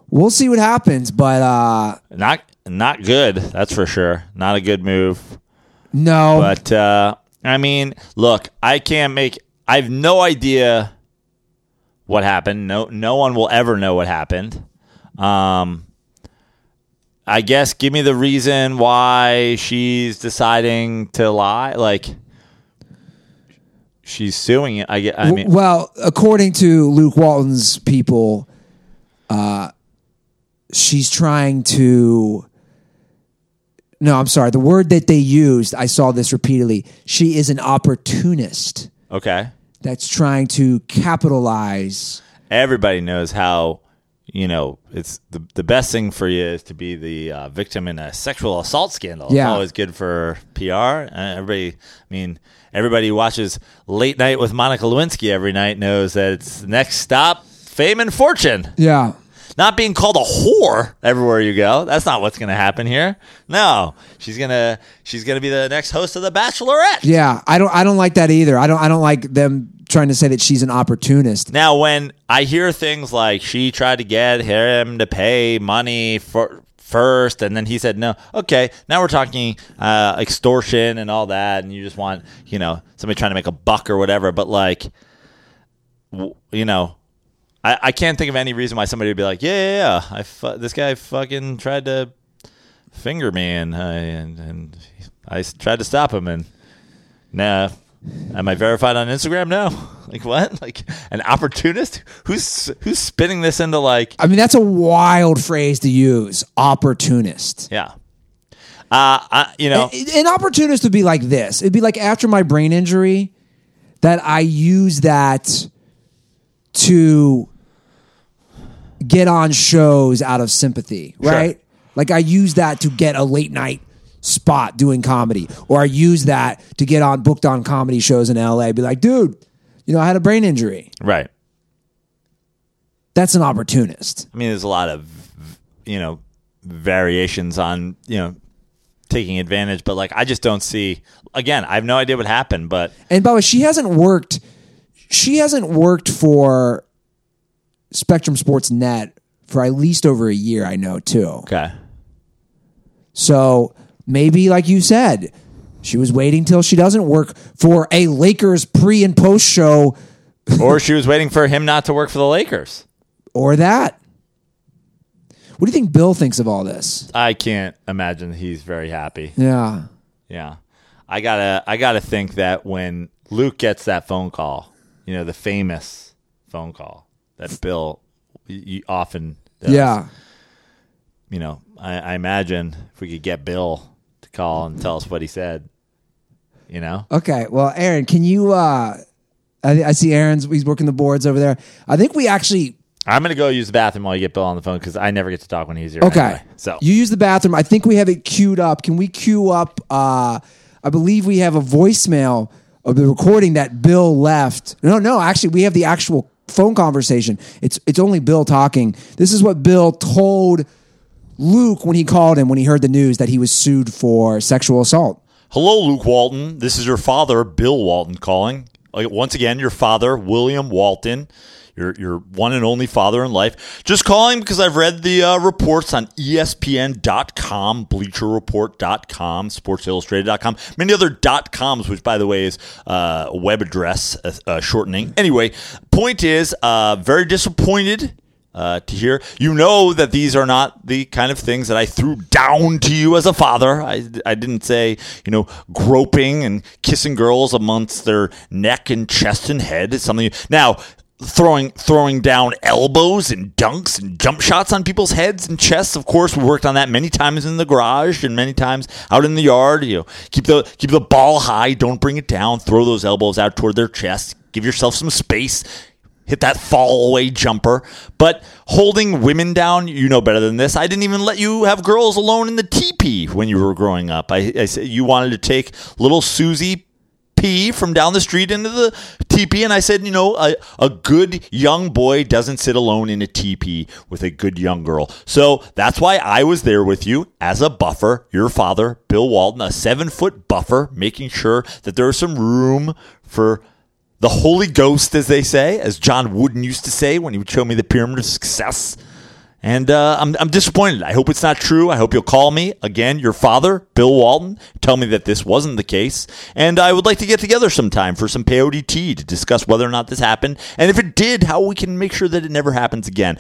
we'll see what happens, but uh, Not not good. That's for sure. Not a good move. no, But uh, I mean, look, I can't make. I have no idea what happened. No, no one will ever know what happened. Um, I guess give me the reason why she's deciding to lie. Like she's suing it. I get. I mean, well, according to Luke Walton's people, uh, she's trying to. No, I'm sorry. The word that they used, I saw this repeatedly. She is an opportunist okay. that's trying to capitalize. Everybody knows how. You know, it's the the best thing for you is to be the uh, victim in a sexual assault scandal. It's Yeah. always good for PR. Uh, everybody, I mean, everybody watches Late Night with Monica Lewinsky every night knows that it's next stop, fame and fortune. Yeah. Not being called a whore everywhere you go. That's not what's going to happen here. No, she's gonna she's gonna be the next host of The Bachelorette. Yeah, I don't. I don't like that either. I don't. I don't like them trying to say that she's an opportunist. Now, when I hear things like she tried to get him to pay money for first, and then he said no. Okay, now we're talking uh, extortion and all that, and you just want you know somebody trying to make a buck or whatever. But like, w- you know, I, I can't think of any reason why somebody would be like, yeah, yeah, yeah I fu- this guy fucking tried to finger me, and I and, and I tried to stop him, and nah, Am I verified on Instagram? No. Like what? Like an opportunist? Who's who's spinning this into like I mean, that's a wild phrase to use. Opportunist. yeah. Uh, I, you know, An opportunist would be like this. It'd be like after my brain injury that I use that to get on shows out of sympathy, Sure. right? Like I use that to get a late night spot doing comedy, or I use that to get on booked on comedy shows in LA. Be like, dude, you know, I had a brain injury. right. That's an opportunist. I mean, there's a lot of you know variations on you know taking advantage, but like I just don't see. Again, I have no idea what happened, but And by the way, she hasn't worked. She hasn't worked for Spectrum Sports Net for at least over a year. I know too. okay. So maybe, like you said, she was waiting till she doesn't work for a Lakers pre and post show or she was waiting for him not to work for the Lakers. or that. What do you think Bill thinks of all this? I can't imagine he's very happy. Yeah. Yeah. I gotta I gotta think that when Luke gets that phone call, you know, the famous phone call that Bill y- y- often does, Yeah. you know, I, I imagine if we could get Bill to call and tell us what he said, you know? Okay. Well, Aaron, can you? uh I, I see Aaron's. He's working the boards over there. I think we actually I'm gonna go use the bathroom while you get Bill on the phone because I never get to talk when he's here. Okay. anyway. So you use the bathroom. I think we have it queued up. Can we queue up? Uh, I believe we have a voicemail of the recording that Bill left. No, no, actually, we have the actual phone conversation. It's it's only Bill talking. This is what Bill told Luke when he called him when he heard the news that he was sued for sexual assault. Hello, Luke Walton. This is your father, Bill Walton, calling. Uh, Once again, your father, William Walton, your your one and only father in life. Just calling because I've read the uh, reports on ESPN.com, BleacherReport.com, SportsIllustrated.com, many other dot coms, which by the way is uh, a web address uh, uh, shortening. Anyway, point is, uh, very disappointed uh, to hear. You know that these are not the kind of things that I threw down to you as a father. I, I didn't say, you know, groping and kissing girls amongst their neck and chest and head is something. Now, throwing throwing down elbows and dunks and jump shots on people's heads and chests. Of course, we worked on that many times in the garage and many times out in the yard. You know, keep the keep the ball high, don't bring it down. Throw those elbows out toward their chest. Give yourself some space hit that fall away jumper. But holding women down, you know better than this. I didn't even let you have girls alone in the teepee when you were growing up. I, I said you wanted to take little Susie P from down the street into the teepee, and I said, you know, a, a good young boy doesn't sit alone in a teepee with a good young girl. So that's why I was there with you as a buffer. Your father, Bill Walton, a seven foot buffer, making sure that there was some room for the Holy Ghost, as they say, as John Wooden used to say when he would show me the pyramid of success. And uh, I'm, I'm disappointed. I hope it's not true. I hope you'll call me again, your father, Bill Walton, tell me that this wasn't the case. And I would like to get together sometime for some peyote tea to discuss whether or not this happened. And if it did, how we can make sure that it never happens again.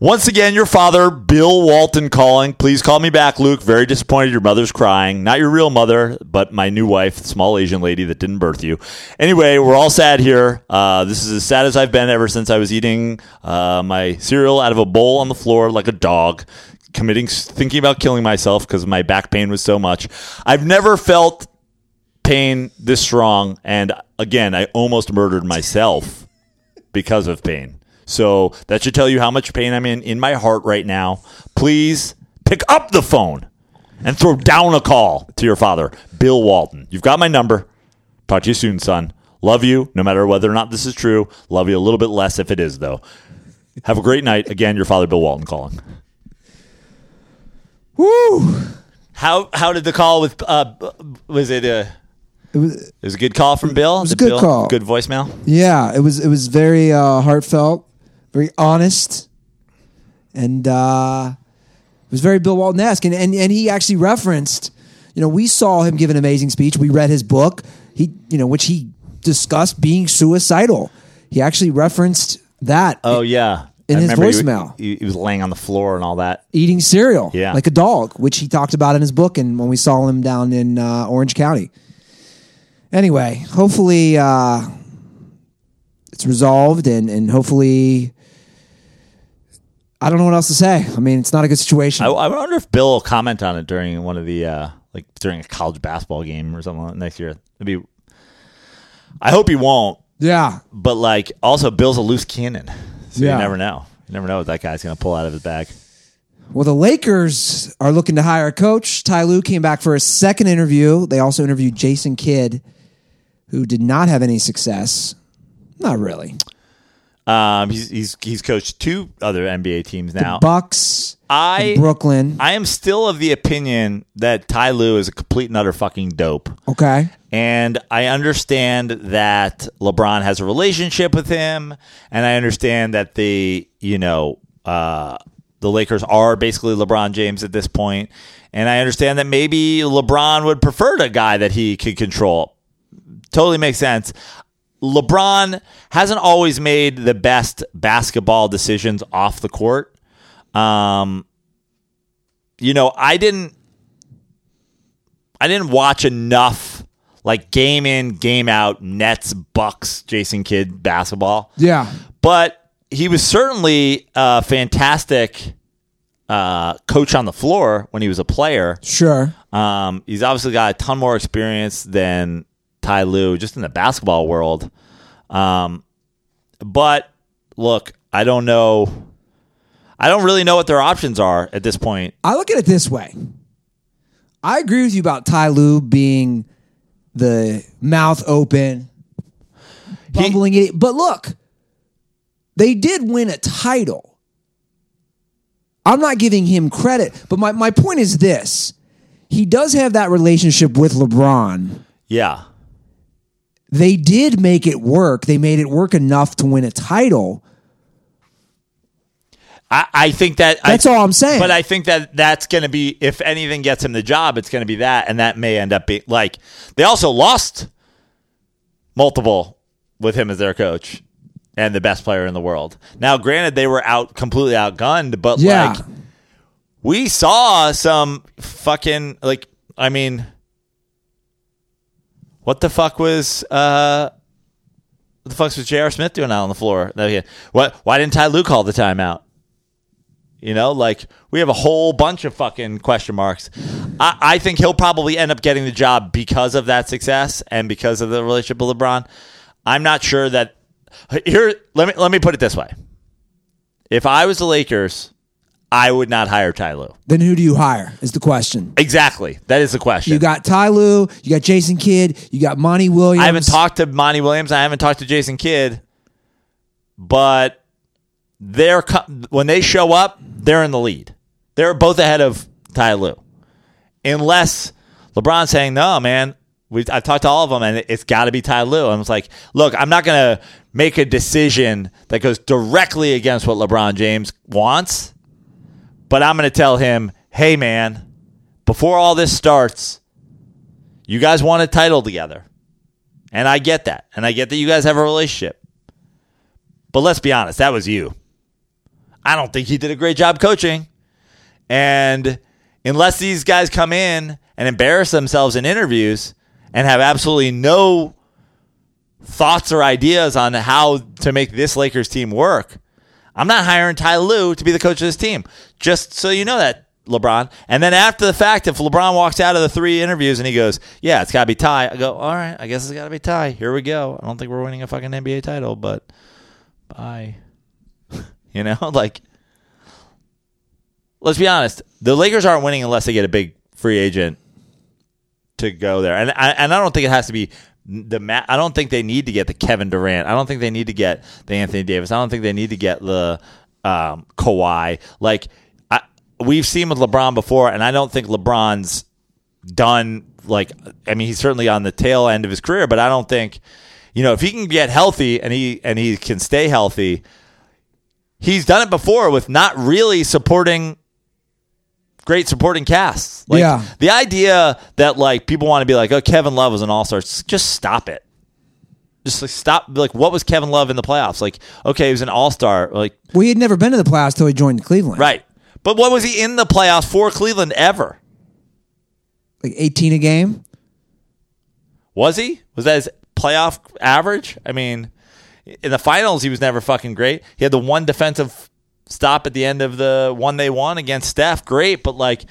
Once again, your father, Bill Walton, calling. Please call me back, Luke. Very disappointed your mother's crying. Not your real mother, but my new wife, the small Asian lady that didn't birth you. Anyway, we're all sad here. Uh, this is as sad as I've been ever since I was eating uh, my cereal out of a bowl on the floor like a dog, committing, thinking about killing myself because my back pain was so much. I've never felt pain this strong. And again, I almost murdered myself because of pain. So that should tell you how much pain I'm in in my heart right now. Please pick up the phone and throw down a call to your father, Bill Walton. You've got my number. Talk to you soon, son. Love you, no matter whether or not this is true. Love you a little bit less if it is, though. Have a great night. Again, your father, Bill Walton, calling. Woo! How how did the call with uh was it a It was it was a good call from Bill? It was a good call. Good voicemail. yeah. It was it was very uh, heartfelt, very honest, and uh, it was very Bill Walton esque. And, and and he actually referenced, you know, we saw him give an amazing speech. We read his book. He you know which he discussed being suicidal. He actually referenced that. Oh yeah, In I his voicemail. he, he was laying on the floor and all that. eating cereal Yeah. like a dog, which he talked about in his book and when we saw him down in uh, Orange County. Anyway, hopefully uh, it's resolved and, and hopefully I don't know what else to say. I mean, it's not a good situation. I, I wonder if Bill will comment on it during one of the uh, like during a college basketball game or something next year. It'd be. I hope he won't, yeah. but like also Bill's a loose cannon, so Yeah. you never know. You never know what that guy's going to pull out of his bag. Well, the Lakers are looking to hire a coach. Ty Lue came back for a second interview. They also interviewed Jason Kidd, who did not have any success. Not really. Um, he's he's he's coached two other NBA teams now. Bucks, I Brooklyn. I am still of the opinion that Ty Lue is a complete and utter fucking dope. Okay. And I understand that LeBron has a relationship with him, and I understand that the you know uh, the Lakers are basically LeBron James at this point, and I understand that maybe LeBron would prefer a guy that he could control. Totally makes sense. LeBron hasn't always made the best basketball decisions off the court. Um, you know, I didn't I didn't watch enough like game in, game out Nets, Bucks, Jason Kidd basketball. Yeah. But he was certainly a fantastic uh, coach on the floor when he was a player. Sure. Um, he's obviously got a ton more experience than Ty Lue just in the basketball world. Um, but look, I don't know. I don't really know what their options are at this point. I look at it this way. I agree with you about Ty Lue being the mouth open, bumbling it. But look, they did win a title. I'm not giving him credit, but my, my point is this. He does have that relationship with LeBron. Yeah. They did make it work. They made it work enough to win a title. I, I think that That's I, all I'm saying. But I think that that's going to be if anything gets him the job, it's going to be that, and that may end up being like they also lost multiple with him as their coach and the best player in the world. Now, granted, they were out completely outgunned, but Yeah. like we saw some fucking like I mean, what the fuck was uh. What the fuck was J.R. Smith doing out on the floor? What? Why didn't Ty Lue call the timeout? You know, like we have a whole bunch of fucking question marks. I, I think he'll probably end up getting the job because of that success and because of the relationship with LeBron. I'm not sure that here. Let me let me put it this way: If I was the Lakers, I would not hire Ty Lue. Then who do you hire? Is the question. Exactly, that is the question. You got Ty Lue, you got Jason Kidd, you got Monty Williams. I haven't talked to Monty Williams. I haven't talked to Jason Kidd, but they're when they show up, they're in the lead. They're both ahead of Ty Lue, unless LeBron's saying, "No, man." We, I've talked to all of them, and it's got to be Ty Lue. And it's like, look, I'm not going to make a decision that goes directly against what LeBron James wants, but I'm going to tell him, hey, man, before all this starts, you guys won a title together. And I get that. And I get that you guys have a relationship. But let's be honest, that was you. I don't think he did a great job coaching. And unless these guys come in and embarrass themselves in interviews and have absolutely no thoughts or ideas on how to make this Lakers team work, I'm not hiring Ty Lue to be the coach of this team. Just so you know that, LeBron. And then after the fact, if LeBron walks out of the three interviews and he goes, "Yeah, it's got to be Ty," I go, "All right, I guess it's got to be Ty. Here we go. I don't think we're winning a fucking NBA title, but bye." you know, like let's be honest, the Lakers aren't winning unless they get a big free agent to go there, and I, and I don't think it has to be the ma- I don't think they need to get the Kevin Durant. I don't think they need to get the Anthony Davis. I don't think they need to get the um, Kawhi. Like I, we've seen with LeBron before, and I don't think LeBron's done. Like I mean, he's certainly on the tail end of his career, but I don't think you know if he can get healthy and he and he can stay healthy. He's done it before with not really supporting great supporting casts. Like, Yeah. The idea that like people want to be like, oh, Kevin Love was an all star. Just stop it. Just like stop. Like, what was Kevin Love in the playoffs? Like, okay, he was an all star. Like, Well, he had never been to the playoffs till he joined Cleveland. right. But what was he in the playoffs for Cleveland ever? Like 18 a game. Was he? Was that his playoff average? I mean, in the finals, he was never fucking great. He had the one defensive stop at the end of the one they won against Steph. Great, but like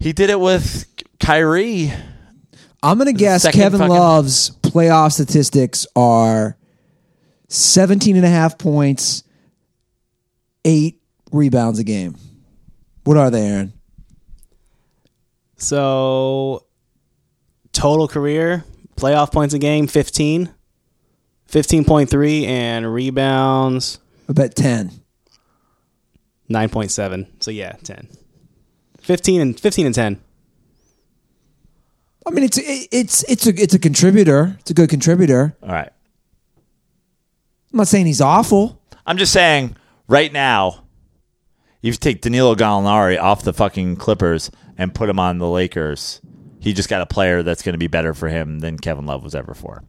he did it with Kyrie. I'm going to guess Kevin fucking- Love's playoff statistics are 17 and a half points, eight rebounds a game. What are they, Aaron? So total career playoff points a game 15 15.3 and rebounds I bet 10. 9.7 so yeah 10 15 and 15 and 10 I mean, it's it, it's it's a it's a contributor. It's a good contributor. All right. I'm not saying he's awful. I'm just saying right now, if you take Danilo Gallinari off the fucking Clippers and put him on the Lakers. He just got a player that's going to be better for him than Kevin Love was ever for.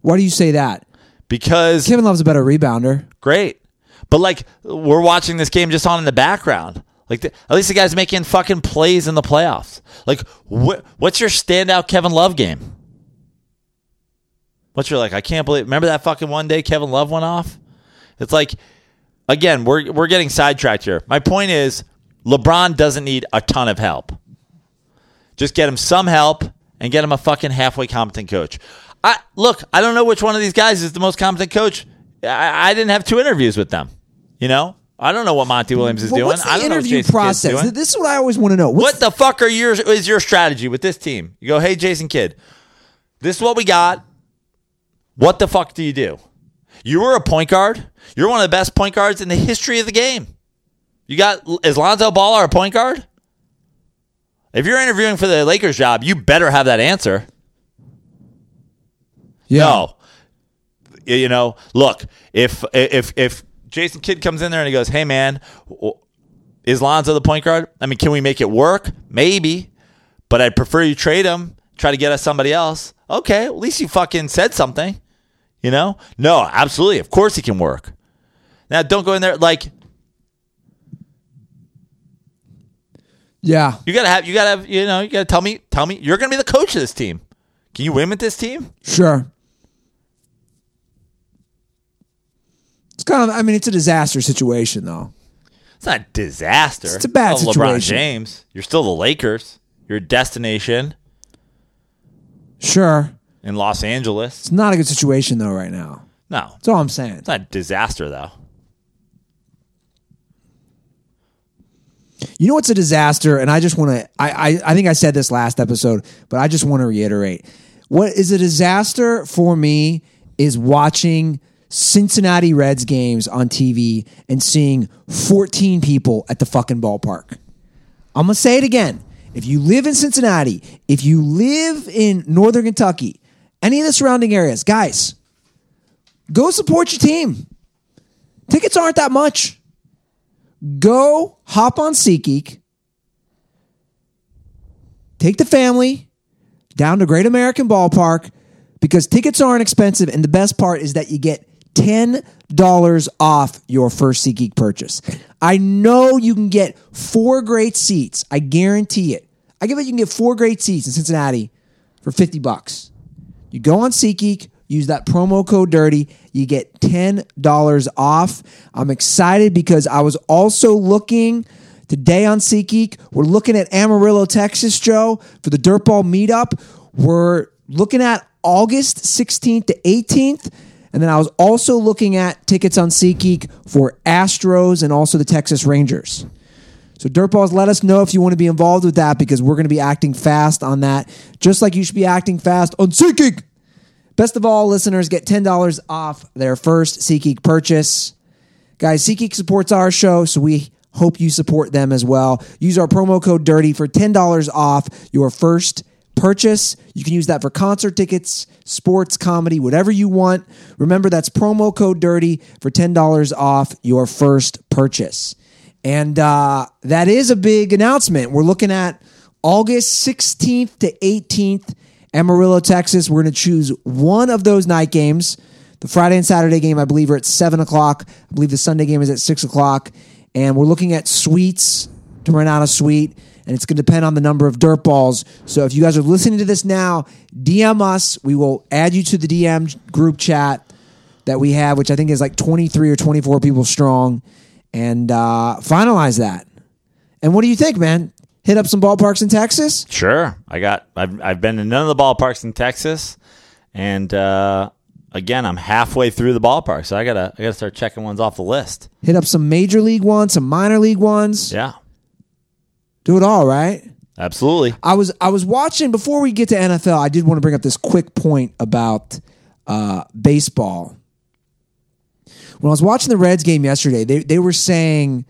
Why do you say that? Because Kevin Love's a better rebounder. great, but like we're watching this game just on in the background. Like the, at least the guy's making fucking plays in the playoffs. Like wh- what's your standout Kevin Love game? What's your like? I can't believe. Remember that fucking one day Kevin Love went off. It's like again we're we're getting sidetracked here. My point is LeBron doesn't need a ton of help. Just get him some help and get him a fucking halfway competent coach. I look. I don't know which one of these guys is the most competent coach. I, I didn't have two interviews with them. You know, I don't know what Monty Williams is Well, doing. what's the I don't know what interview process? doing. This is what I always want to know. What's What the fuck are your is your strategy with this team? You go, hey Jason Kidd, this is what we got. What the fuck do you do? You were a point guard. You're one of the best point guards in the history of the game. You got is Lonzo Ball our point guard? If you're interviewing for the Lakers job, you better have that answer. yeah. No. You know, look, if if if Jason Kidd comes in there and he goes, "Hey man, is Lonzo the point guard? I mean, can we make it work? Maybe, but I'd prefer you trade him, try to get us somebody else." Okay, at least you fucking said something. You know? No, absolutely. Of course he can work. Now, don't go in there like Yeah. you gotta have you gotta have you know you gotta tell me tell me you're gonna be the coach of this team. Can you win with this team? Sure. Kind of. I mean, it's a disaster situation, though. It's not a disaster. It's a bad Oh, LeBron situation. James. You're still the Lakers. You're destination Sure. in Los Angeles. It's not a good situation though right now. No, That's all I'm saying. it's not a disaster though. You know what's a disaster, and I just want to. I, I I think I said this last episode, but I just want to reiterate. What is a disaster for me is watching Cincinnati Reds games on TV and seeing 14 people at the fucking ballpark. I'm gonna say it again. If you live in Cincinnati, if you live in Northern Kentucky, any of the surrounding areas, guys, go support your team. Tickets aren't that much go hop on SeatGeek, take the family down to Great American Ballpark because tickets aren't expensive. And the best part is that you get $10 off your first SeatGeek purchase. I know you can get four great seats. I guarantee it. I give it you can get four great seats in Cincinnati for 50 bucks. You go on SeatGeek, use that promo code DIRTY, you get $10 off. I'm excited because I was also looking today on SeatGeek. We're looking at Amarillo, Texas, Joe, for the Dirtball meetup. We're looking at August 16th to 18th. And then I was also looking at tickets on SeatGeek for Astros and also the Texas Rangers. So Dirtballs, let us know if you want to be involved with that because we're going to be acting fast on that, just like you should be acting fast on SeatGeek. Best of all, listeners get $10 off their first SeatGeek purchase. Guys, SeatGeek supports our show, so we hope you support them as well. Use our promo code DIRTY for $10 off your first purchase. You can use that for concert tickets, sports, comedy, whatever you want. Remember, that's promo code DIRTY for $10 off your first purchase. And uh, that is a big announcement. We're looking at August 16th to 18th, Amarillo, Texas. We're going to choose one of those night games. The Friday and Saturday game, I believe, are at 7 o'clock. I believe the Sunday game is at 6 o'clock. And we're looking at suites to rent out a suite. And it's going to depend on the number of dirt balls. So if you guys are listening to this now, DM us. We will add you to the DM group chat that we have, which I think is like 23 or 24 people strong, and uh, finalize that. And what do you think, man? Hit up some ballparks in Texas? Sure. I got I've I've been to none of the ballparks in Texas. And uh again, I'm halfway through the ballpark, so I gotta I gotta start checking ones off the list. Hit up some major league ones, some minor league ones. Yeah. Do it all, right? Absolutely. I was I was watching before we get to NFL. I did want to bring up this quick point about uh, baseball. When I was watching the Reds game yesterday, they they were saying,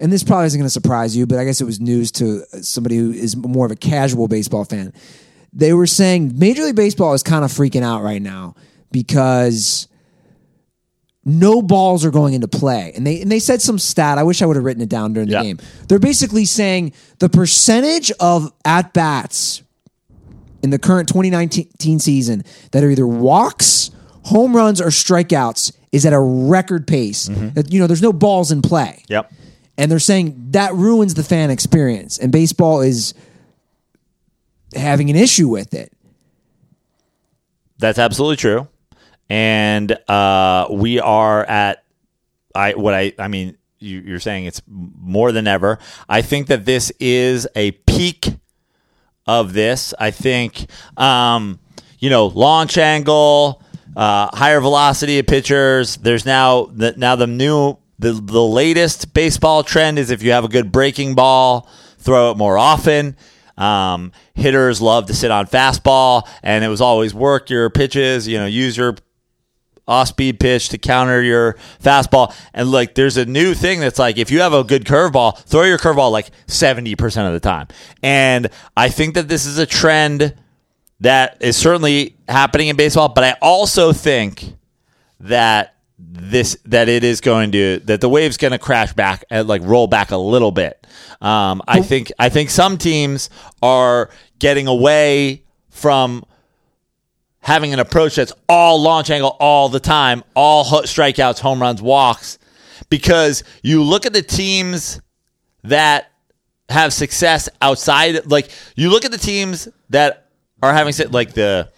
and this probably isn't going to surprise you, but I guess it was news to somebody who is more of a casual baseball fan. They were saying Major League Baseball is kind of freaking out right now because no balls are going into play. And they and they said some stat. I wish I would have written it down during the Yeah. game. They're basically saying the percentage of at bats in the current 2019 season that are either walks, home runs, or strikeouts is at a record pace. Mm-hmm. That, You know, there's no balls in play. Yep. And they're saying that ruins the fan experience. And baseball is having an issue with it. That's absolutely true. And uh, we are at I what I I mean you, you're saying it's more than ever. I think that this is a peak of this. I think um, you know launch angle, uh, higher velocity of pitchers. There's now the, now the new the the latest baseball trend is if you have a good breaking ball, throw it more often. Um, hitters love to sit on fastball, and it was always work your pitches. You know, use your off speed pitch to counter your fastball. And like, there's a new thing that's like, if you have a good curveball, throw your curveball like 70% of the time. And I think that this is a trend that is certainly happening in baseball, but I also think that this that it is going to that the wave's going to crash back and like roll back a little bit. Um, I think I think some teams are getting away from having an approach that's all launch angle all the time, all strikeouts, home runs, walks, because you look at the teams that have success outside, like you look at the teams that are having like the,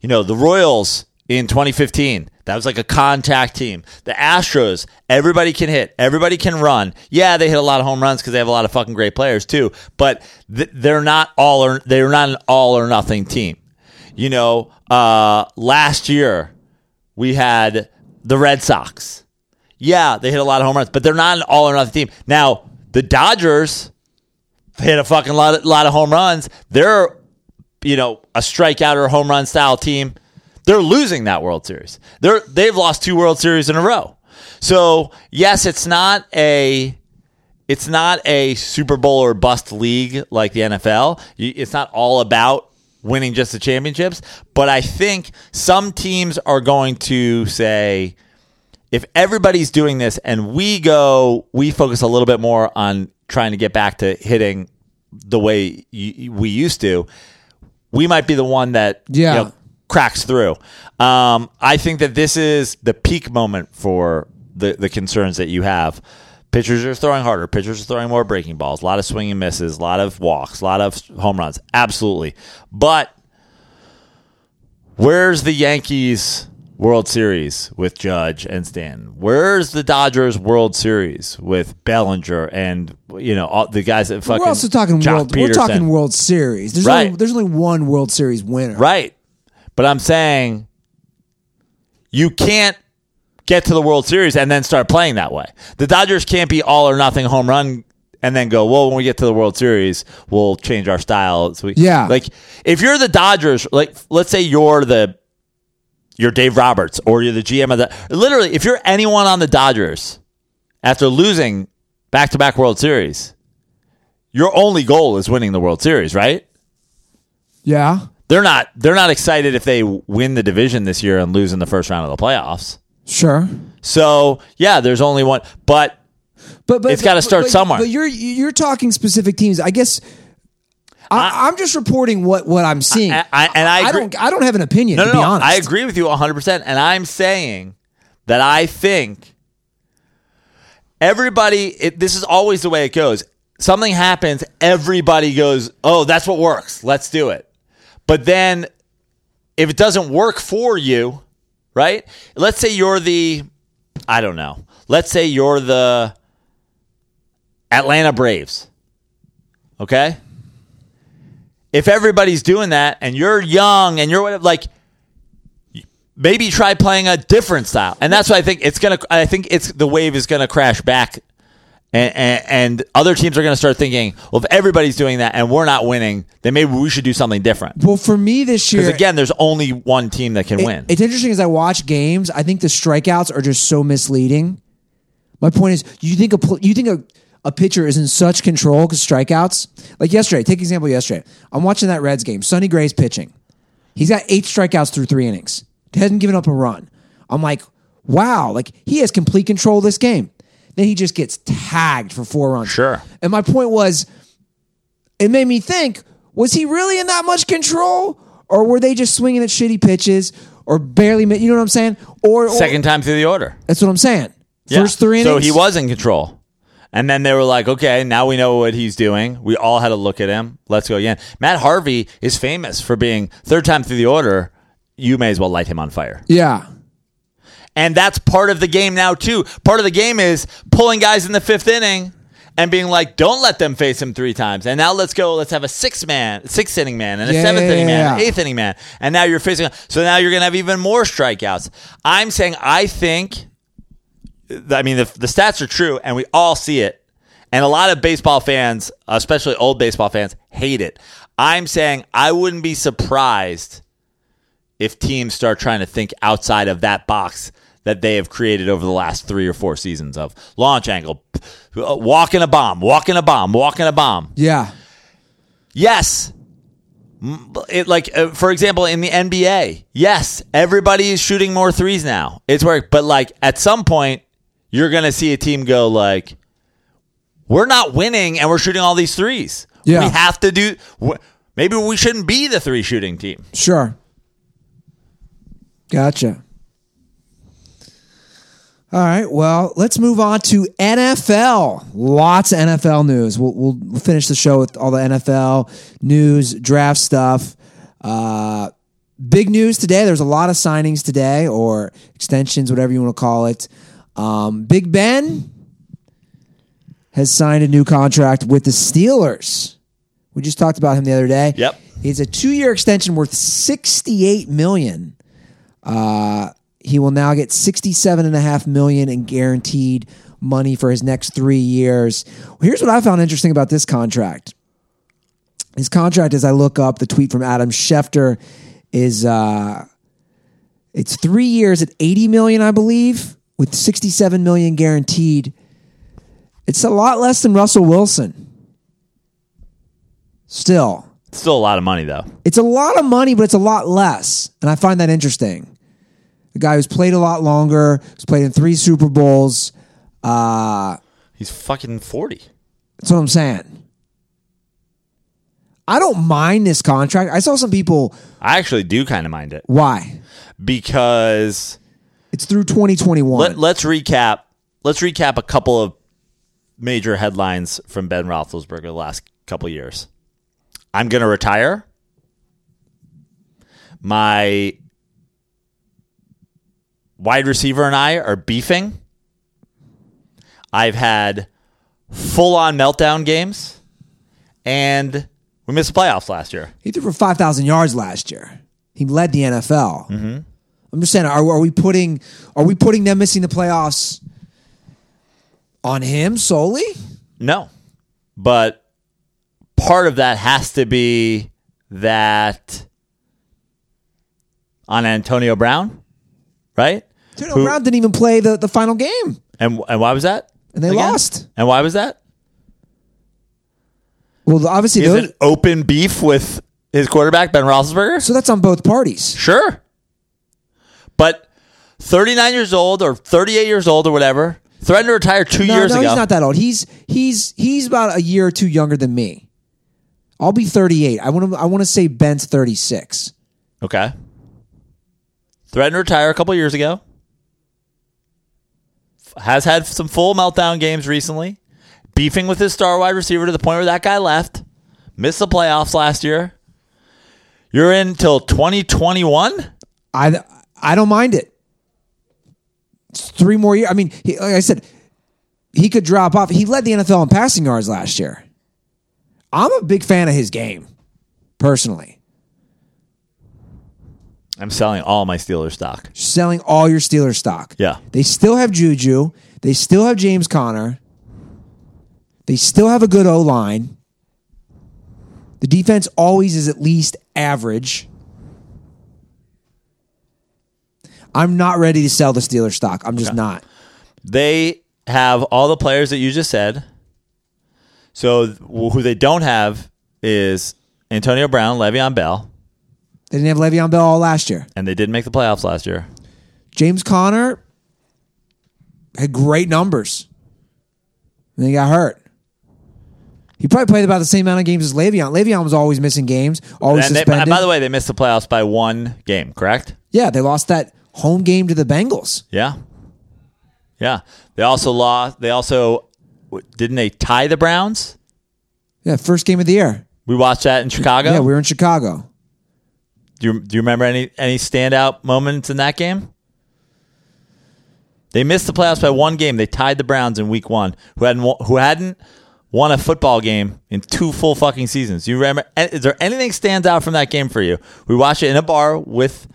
you know, the Royals in 2015. That was like a contact team. The Astros, everybody can hit, everybody can run. Yeah, they hit a lot of home runs because they have a lot of fucking great players too. But th- they're not all or they're not an all or nothing team. You know, uh, last year we had the Red Sox. Yeah, they hit a lot of home runs, but they're not an all or nothing team. Now the Dodgers hit a fucking lot, lot of home runs. They're, you know, a strikeout or home run style team. They're losing that World Series. They're they've lost two World Series in a row. So yes, it's not a it's not a Super Bowl or bust league like the NFL. It's not all about winning just the championships. But I think some teams are going to say, if everybody's doing this and we go, we focus a little bit more on trying to get back to hitting the way y- we used to, we might be the one that Yeah. you know, cracks through. Um, I think that this is the peak moment for the, the concerns that you have. Pitchers are throwing harder. Pitchers are throwing more breaking balls. A lot of swinging misses. A lot of walks. A lot of home runs. Absolutely. But where's the Yankees World Series with Judge and Stanton? Where's the Dodgers World Series with Bellinger and you know all the guys that fucking? we're also talking Joc world. Pederson? We're talking World Series. There's Right. only there's only one World Series winner. Right. But I'm saying you can't get to the World Series and then start playing that way. The Dodgers can't be all or nothing home run and then go, well, when we get to the World Series, we'll change our style. So we, Yeah. Like if you're the Dodgers, like let's say you're the you're Dave Roberts or you're the GM of the literally, if you're anyone on the Dodgers after losing back to back World Series, your only goal is winning the World Series, right? Yeah. they're not they're not excited if they win the division this year and lose in the first round of the playoffs. Sure. So yeah, there's only one, but But but It's gotta start but- somewhere. But you're you're talking specific teams. I guess. I, I'm just reporting what, what I'm seeing. I- I- and I agree- don't I don't have an opinion no, to no, be no, honest. I agree with you 100, percent and I'm saying that I think everybody. It, this is always the way it goes. something happens, everybody goes, "Oh, that's what works. Let's do it." But then if it doesn't work for you, right? Let's say you're the I don't know. Let's say you're the Atlanta Braves. Okay? If everybody's doing that and you're young and you're like maybe try playing a different style. And that's what I think it's to I think it's the wave is to crash back and, and, and other teams are going to start thinking, well, if everybody's doing that and we're not winning, then maybe we should do something different. Well, for me this year, Because again, there's only one team that can it- win. it's interesting as I watch games. I think the strikeouts are just so misleading. My point is, you think a you think a, a pitcher is in such control because strikeouts. Like yesterday, take example yesterday. I'm watching that Reds game. Sonny Gray's pitching. He's got eight strikeouts through three innings. He hasn't given up a run. I'm like, wow, like he has complete control of this game. Then he just gets tagged for four runs. Sure. And my point was, it made me think: was he really in that much control, or were they just swinging at shitty pitches, or barely? You know what I'm saying? Or, or Second time through the order. that's what I'm saying. Yeah. First three innings. So he was in control. And then they were like, okay, now we know what he's doing. We all had a look at him. Let's go again. Matt Harvey is famous for being third time through the order. You may as well light him on fire. Yeah. And that's part of the game now, too. Part of the game is pulling guys in the fifth inning and being like, don't let them face him three times. And now let's go, let's have a six man, sixth inning man, and a Yeah, seventh inning man, an eighth inning man. And now you're facing, so now you're going to have even more strikeouts. I'm saying, I think, I mean, the, the stats are true, and we all see it. And a lot of baseball fans, especially old baseball fans, hate it. I'm saying I wouldn't be surprised if teams start trying to think outside of that box that they have created over the last three or four seasons of launch angle, uh, walking a bomb, walking a bomb, walking a bomb. Yeah. Yes. It like uh, for example in the NBA, yes, everybody is shooting more threes now. It's work, but like at some point you're going to see a team go like we're not winning and we're shooting all these threes. Yeah. We have to do maybe we shouldn't be the three shooting team. Sure. Gotcha. All right. Well, let's move on to NFL. Lots of NFL news. We'll, we'll finish the show with all the NFL news, draft stuff. Uh, big news today. There's a lot of signings today, or extensions, whatever you want to call it. Um, Big Ben has signed a new contract with the Steelers. We just talked about him the other day. Yep. It's a two-year extension worth sixty-eight million. Uh, he will now get sixty-seven and a half million in guaranteed money for his next three years. Here's what I found interesting about this contract. His contract, as I look up the tweet from Adam Schefter, is uh, it's three years at eighty million, I believe, with sixty-seven million guaranteed. It's a lot less than Russell Wilson. Still, Still a lot of money though. it's a lot of money, but it's a lot less. And I find that interesting. The guy who's played a lot longer, who's played in three Super Bowls. Uh, He's fucking 40. that's what I'm saying. I don't mind this contract. I saw some people. I actually do kind of mind it Why? because It's through 2021. let, let's recap. Let's recap a couple of major headlines from Ben Roethlisberger the last couple years. I'm going to retire. My wide receiver and I are beefing. I've had full on meltdown games, and we missed the playoffs last year. he threw for 5,000 yards last year. He led the NFL. Mm-hmm. I'm just saying, are, are we putting are we putting them missing the playoffs on him solely? No. But part of that has to be that on Antonio Brown, right? Antonio Who- Brown didn't even play the, the final game, And and why was that? and they Again? lost. And why was that? Well, obviously, Is those, it open beef with his quarterback Ben Roethlisberger? so that's on both parties. Sure. But 39 years old or 38 years old or whatever, threatened to retire 2 No, years no, ago. he's not that old. He's he's he's about a year or two younger than me. I'll be 38. I want to I want to say Ben's 36. Okay. Threatened to retire a couple years ago. Has had some full meltdown games recently. beefing with his star wide receiver to the point where that guy left, missed the playoffs last year. You're in till 2021. I I don't mind it. It's three more years. I mean, he, like I said, he could drop off. He led the NFL in passing yards last year. I'm a big fan of his game, personally. I'm selling all my Steelers stock. Selling all your Steelers stock. Yeah. They still have Juju. They still have James Conner. They still have a good O line. The defense always is at least average. I'm not ready to sell the Steelers stock. I'm just not. They have all the players that you just said. So who they don't have is Antonio Brown, Le'Veon Bell, They didn't have Le'Veon Bell all last year. and they didn't make the playoffs last year. James Conner had great numbers. And then he got hurt. He probably played about the same amount of games as Le'Veon. Le'Veon was always missing games, always And they, suspended. by the way, they missed the playoffs by one game, correct? yeah, they lost that home game to the Bengals. Yeah. Yeah. They also lost. They also didn't they tie the Browns? Yeah, first game of the year. We watched that in Chicago. Yeah, we were in Chicago. Do you do you remember any any standout moments in that game? They missed the playoffs by one game. They tied the Browns in Week One, who hadn't won- who hadn't won a football game in two full fucking seasons. You remember? Is there anything stands out from that game for you? We watched it in a bar with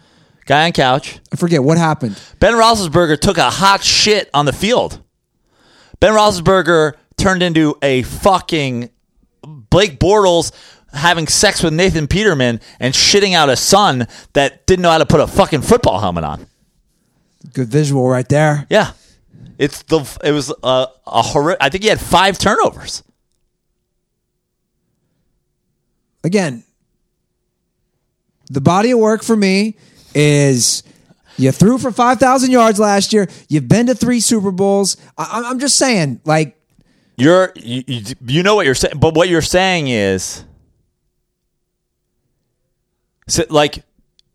guy on couch. I forget what happened. Ben Roethlisberger took a hot shit on the field. Ben Roethlisberger turned into a fucking Blake Bortles having sex with Nathan Peterman and shitting out a son that didn't know how to put a fucking football helmet on. Good visual right there. Yeah, it's the it was a, a horrific. I think he had five turnovers. Again, the body of work for me is you threw for 5,000 yards last year. You've been to three Super Bowls. I, I'm just saying, like, You're you, you, you know what you're saying, but what you're saying is, so, like,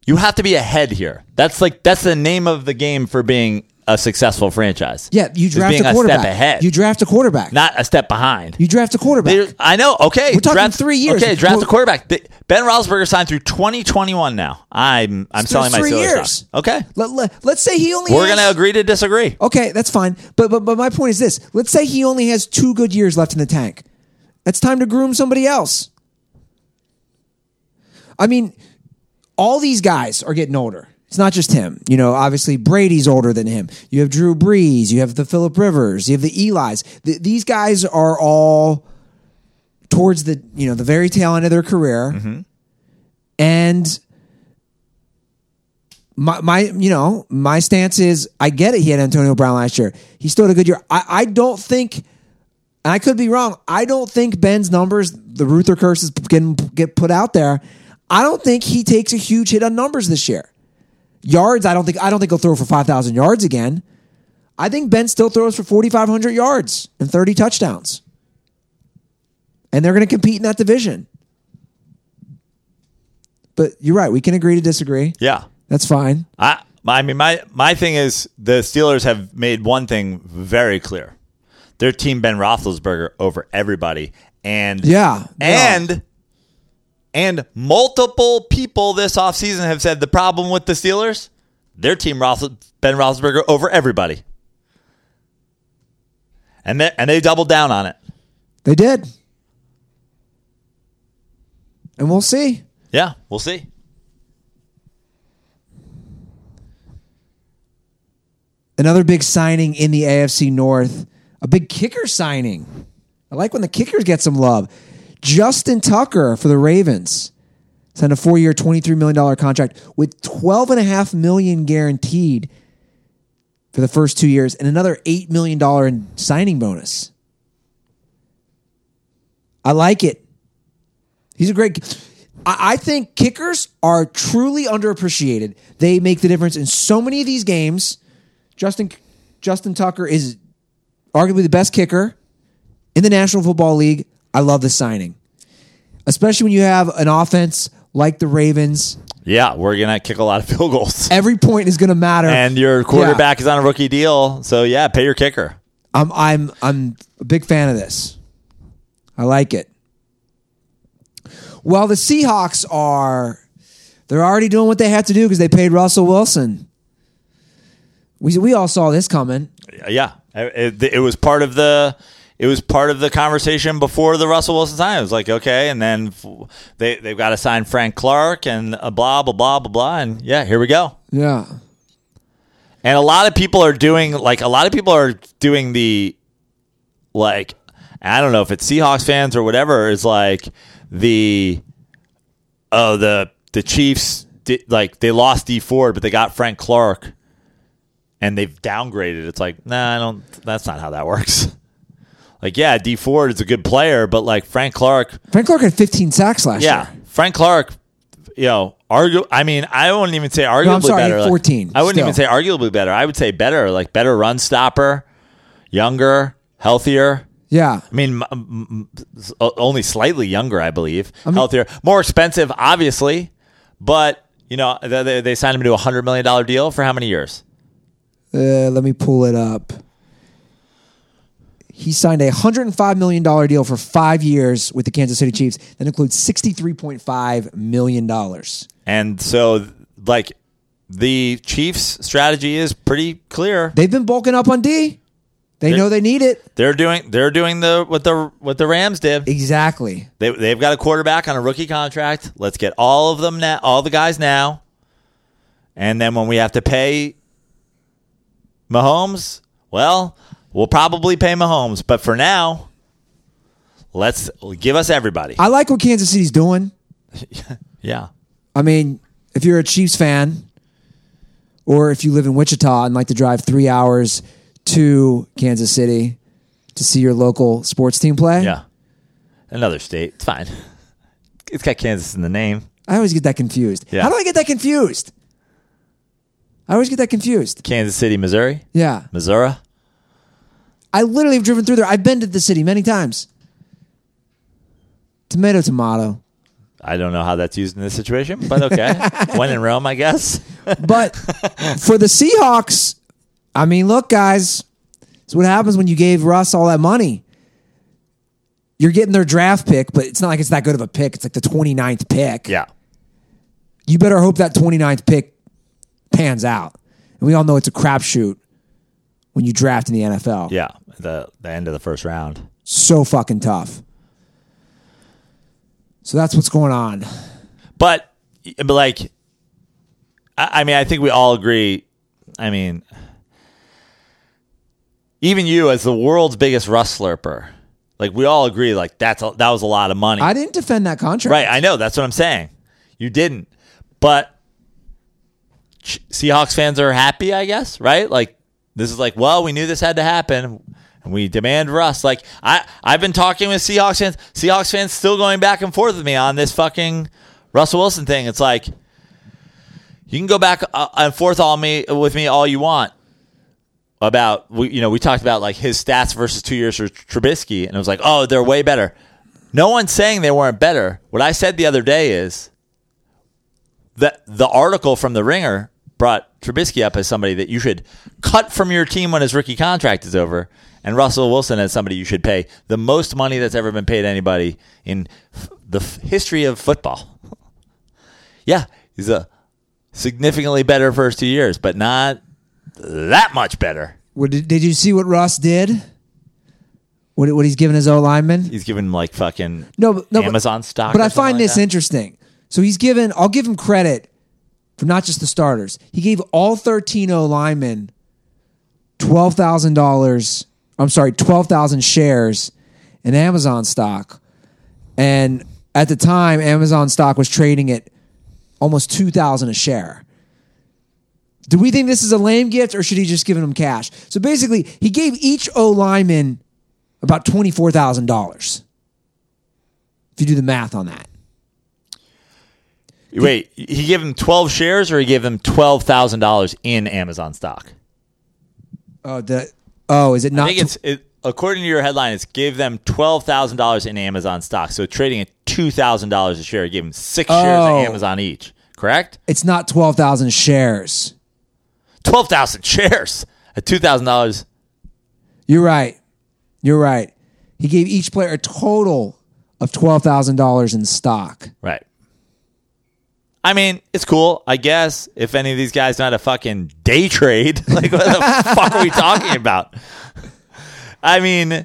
you have to be ahead here. That's like that's the name of the game for being a successful franchise. yeah, you draft a quarterback. step ahead. You draft a quarterback. not a step behind. you draft a quarterback. They- I know. Okay, We're talking draft, three years. Okay, draft Well- a quarterback. Ben Roethlisberger signed through 2021. Now I'm I'm selling my three years. stock. Okay, Let, let, let's say he only we're has- gonna agree to disagree. Okay, that's fine. But but but my point is this: let's say he only has two good years left in the tank. It's time to groom somebody else. I mean, all these guys are getting older. It's not just him. You know, obviously Brady's older than him. You have Drew Brees. You have the Philip Rivers. You have the Eli's. Th- these guys are all towards the you know the very tail end of their career, mm-hmm. and my my you know my stance is I get it. He had Antonio Brown last year. He still had a good year. I, I don't think, and I could be wrong. I don't think Ben's numbers, the Ruther curses getting get put out there. I don't think he takes a huge hit on numbers this year. Yards, I don't think I don't think he'll throw for five thousand yards again. I think Ben still throws for forty five hundred yards and thirty touchdowns, and they're going to compete in that division. But you're right. We can agree to disagree. Yeah, That's fine. I I mean my my thing is the Steelers have made one thing very clear. Their team Ben Roethlisberger over everybody, and Yeah, and and multiple people this offseason have said the problem with the Steelers, their team Ben Roethlisberger over everybody, and they and they doubled down on it. They did. And we'll see. Yeah, we'll see. Another big signing in the AFC North, a big kicker signing. I like when the kickers get some love. Justin Tucker for the Ravens signed a four-year, $23 million contract with 12.5 million guaranteed for the first two years and another $8 million in signing bonus. I like it. He's a great. I, I think kickers are truly underappreciated. They make the difference in so many of these games. Justin Justin Tucker is arguably the best kicker in the National Football League. I love the signing, especially when you have an offense like the Ravens. Yeah, we're gonna kick a lot of field goals, Every point is going to matter, and your quarterback is on a rookie deal. So yeah, pay your kicker. I'm I'm I'm a big fan of this. I like it. Well, the Seahawks are they're already doing what they had to do because they paid Russell Wilson. We we all saw this coming. Yeah, it, it was part of the it was part of the conversation before the Russell Wilson sign. It was like okay, and then they they've got to sign Frank Clark and blah blah blah blah blah, and yeah, here we go. Yeah. And a lot of people are doing like a lot of people are doing the like I don't know if it's Seahawks fans or whatever is like the oh the the Chiefs did, like they lost D Ford but they got Frank Clark and they've downgraded. It's like nah, I don't. That's not how that works. Like yeah, D Ford is a good player, but like Frank Clark, Frank Clark had 15 sacks last year. yeah, year. Frank Clark, you know, argu- I mean, I wouldn't even say arguably I'm sorry, better. like- 14 I wouldn't even say arguably better. I would say better, like better run stopper, younger, healthier. Yeah. I mean, m- m- m- s- o- only slightly younger, I believe. healthier, more expensive, obviously, but you know, they, they- they signed him to a hundred million dollar deal for how many years? Uh, let me pull it up. He signed a $105 million deal for five years with the Kansas City Chiefs. That includes $63.5 million. And so, like, the Chiefs' strategy is pretty clear. They've been bulking up on D. They know they need it. They're doing they're doing the what the what the Rams did. Exactly. They they've got a quarterback on a rookie contract. Let's get all of them now, all the guys now, and then when we have to pay Mahomes, well, we'll probably pay Mahomes. But for now, let's give us everybody. I like what Kansas City's doing. Yeah, I mean, if you're a Chiefs fan, or if you live in Wichita and like to drive three hours to Kansas City to see your local sports team play, yeah. Another state, it's fine. It's got Kansas in the name. I always get that confused. Yeah. How do I get that confused? I always get that confused. Kansas City, Missouri, Yeah. Missouri. I literally have driven through there. I've been to the city many times. Tomato, tomato. I don't know how that's used in this situation, but okay. when in Rome, I guess. But for the Seahawks, I mean, look, guys, it's what happens when you gave Russ all that money. You're getting their draft pick, but it's not like it's that good of a pick. It's like the 29th pick. Yeah. You better hope that 29th pick pans out. And we all know it's a crapshoot when you draft in the NFL. Yeah. The the end of the first round. So fucking tough. So that's what's going on. But, but like, I, I mean, I think we all agree. I mean, even you, as the world's biggest Russ slurper, like we all agree, like that's a, that was a lot of money, I didn't defend that contract. right? I know that's what I'm saying. You didn't, but Seahawks fans are happy, I guess, right? Like this is like, well, we knew this had to happen. And we demand Russ. Like I, I've been talking with Seahawks fans. Seahawks fans still going back and forth with me on this fucking Russell Wilson thing. It's like you can go back uh, and forth all me with me all you want about we, you know we talked about like his stats versus two years for Trubisky, and it was like, oh, they're way better. No one's saying they weren't better. What I said the other day is that the article from the Ringer brought Trubisky up as somebody that you should cut from your team when his rookie contract is over, and Russell Wilson is somebody you should pay the most money that's ever been paid anybody in f- the f- history of football. yeah, he's a significantly better first two years, but not that much better. What, did, did you see what Russ did? What, what he's giving his O lineman? He's given like fucking No, but- no, but- Amazon stock. But I find like this that. interesting. So he's given, I'll give him credit for not just the starters. He gave all 13 O linemen $12,000, I'm sorry, 12,000 shares in Amazon stock. And at the time, Amazon stock was trading at almost 2000 a share. Do we think this is a lame gift or should he just give them cash? So basically, he gave each O lineman about $24,000. If you do the math on that. Wait, he gave him twelve shares, or he gave him twelve thousand dollars in Amazon stock. Oh, the oh, is it not? I think it's it, according to your headline, it's give them twelve thousand dollars in Amazon stock. So trading at two thousand dollars a share, it gave them six shares Oh. of Amazon each. Correct? it's not twelve thousand shares. Twelve thousand shares at two thousand dollars. You're right. You're right. He gave each player a total of twelve thousand dollars in stock. Right. I mean, it's cool, I guess. If any of these guys know how to fucking day trade, like what the fuck are we talking about? I mean,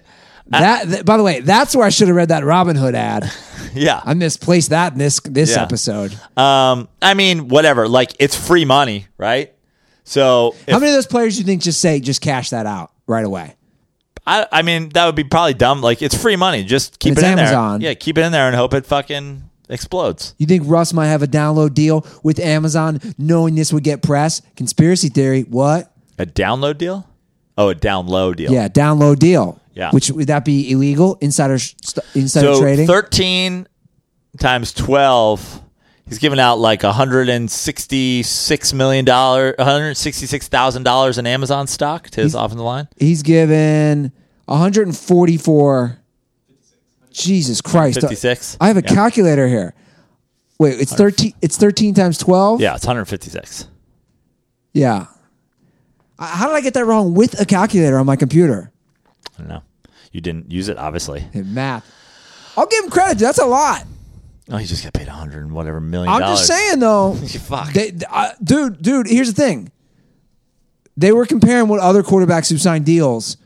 That, th- by the way, that's where I should have read that Robin Hood ad. yeah. I misplaced that in this this Yeah. episode. Um, I mean, whatever. Like, it's free money, right? So, if, How many of those players do you think just say just cash that out right away? I, I mean, that would be probably dumb. Like, it's free money. Just keep it in Amazon. there. Yeah, keep it in there and hope it fucking explodes. You think Russ might have a download deal with Amazon, knowing this would get press? Conspiracy theory. What? A download deal? Oh, a download deal. Yeah, download deal. Yeah. Which would that be illegal? Insider st- insider So trading. 13 times 12, he's giving out like $166 million, $166,000 in Amazon stock to his off in the line. He's given 144. Jesus Christ! 56? I have a Yeah. calculator here. Wait, it's thirteen. It's thirteen times twelve. Yeah, it's 156. Yeah. Uh, How did I get that wrong with a calculator on my computer? I don't know. You didn't use it, obviously. Hey, math. I'll give him credit. That's a lot. Oh, he just got paid 100 and whatever million I'm just saying though. Fuck. They, uh, dude, dude, here's the thing. They were comparing what other quarterbacks who signed deals.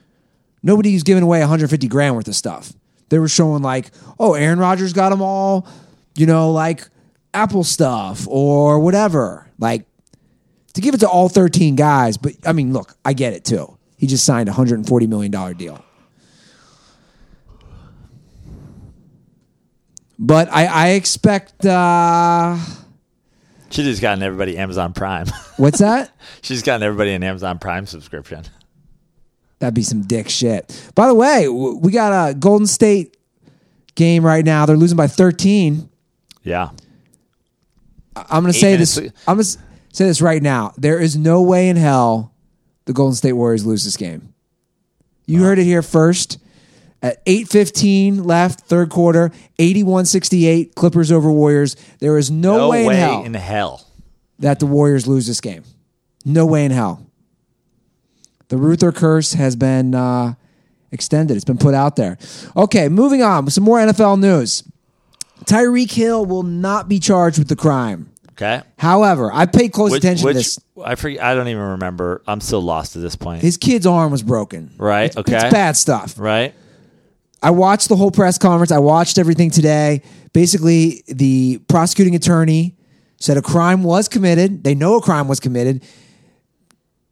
Nobody's giving away 150 grand worth of stuff. They were showing like, oh, Aaron Rodgers got them all, you know, like Apple stuff or whatever. Like to give it to all 13 guys. But I mean, look, I get it too. He just signed a 140 million dollar deal. But I, I expect. uh She just gotten everybody Amazon Prime. What's that? She's gotten everybody an Amazon Prime subscription. That'd be some dick shit. By the way, we got a Golden State game right now. They're losing by 13. Yeah. I'm going to say this. I'm going to say this right now. There is no way in hell the Golden State Warriors lose this game. You heard it here first. At 8:15 left, third quarter, 81-68 Clippers over Warriors. There is no, No way, way in hell in hell. that the Warriors lose this game. No way in hell. The Ruther curse has been uh, extended. It's been put out there. Okay, moving on with some more NFL news. Tyreek Hill will not be charged with the crime. Okay. However, I paid close Which, attention which to this. I forget. I don't even remember. I'm still lost at this point. His kid's arm was broken. Right, It's, okay. It's bad stuff. right. I watched the whole press conference. I watched everything today. Basically, the prosecuting attorney said a crime was committed. They know a crime was committed.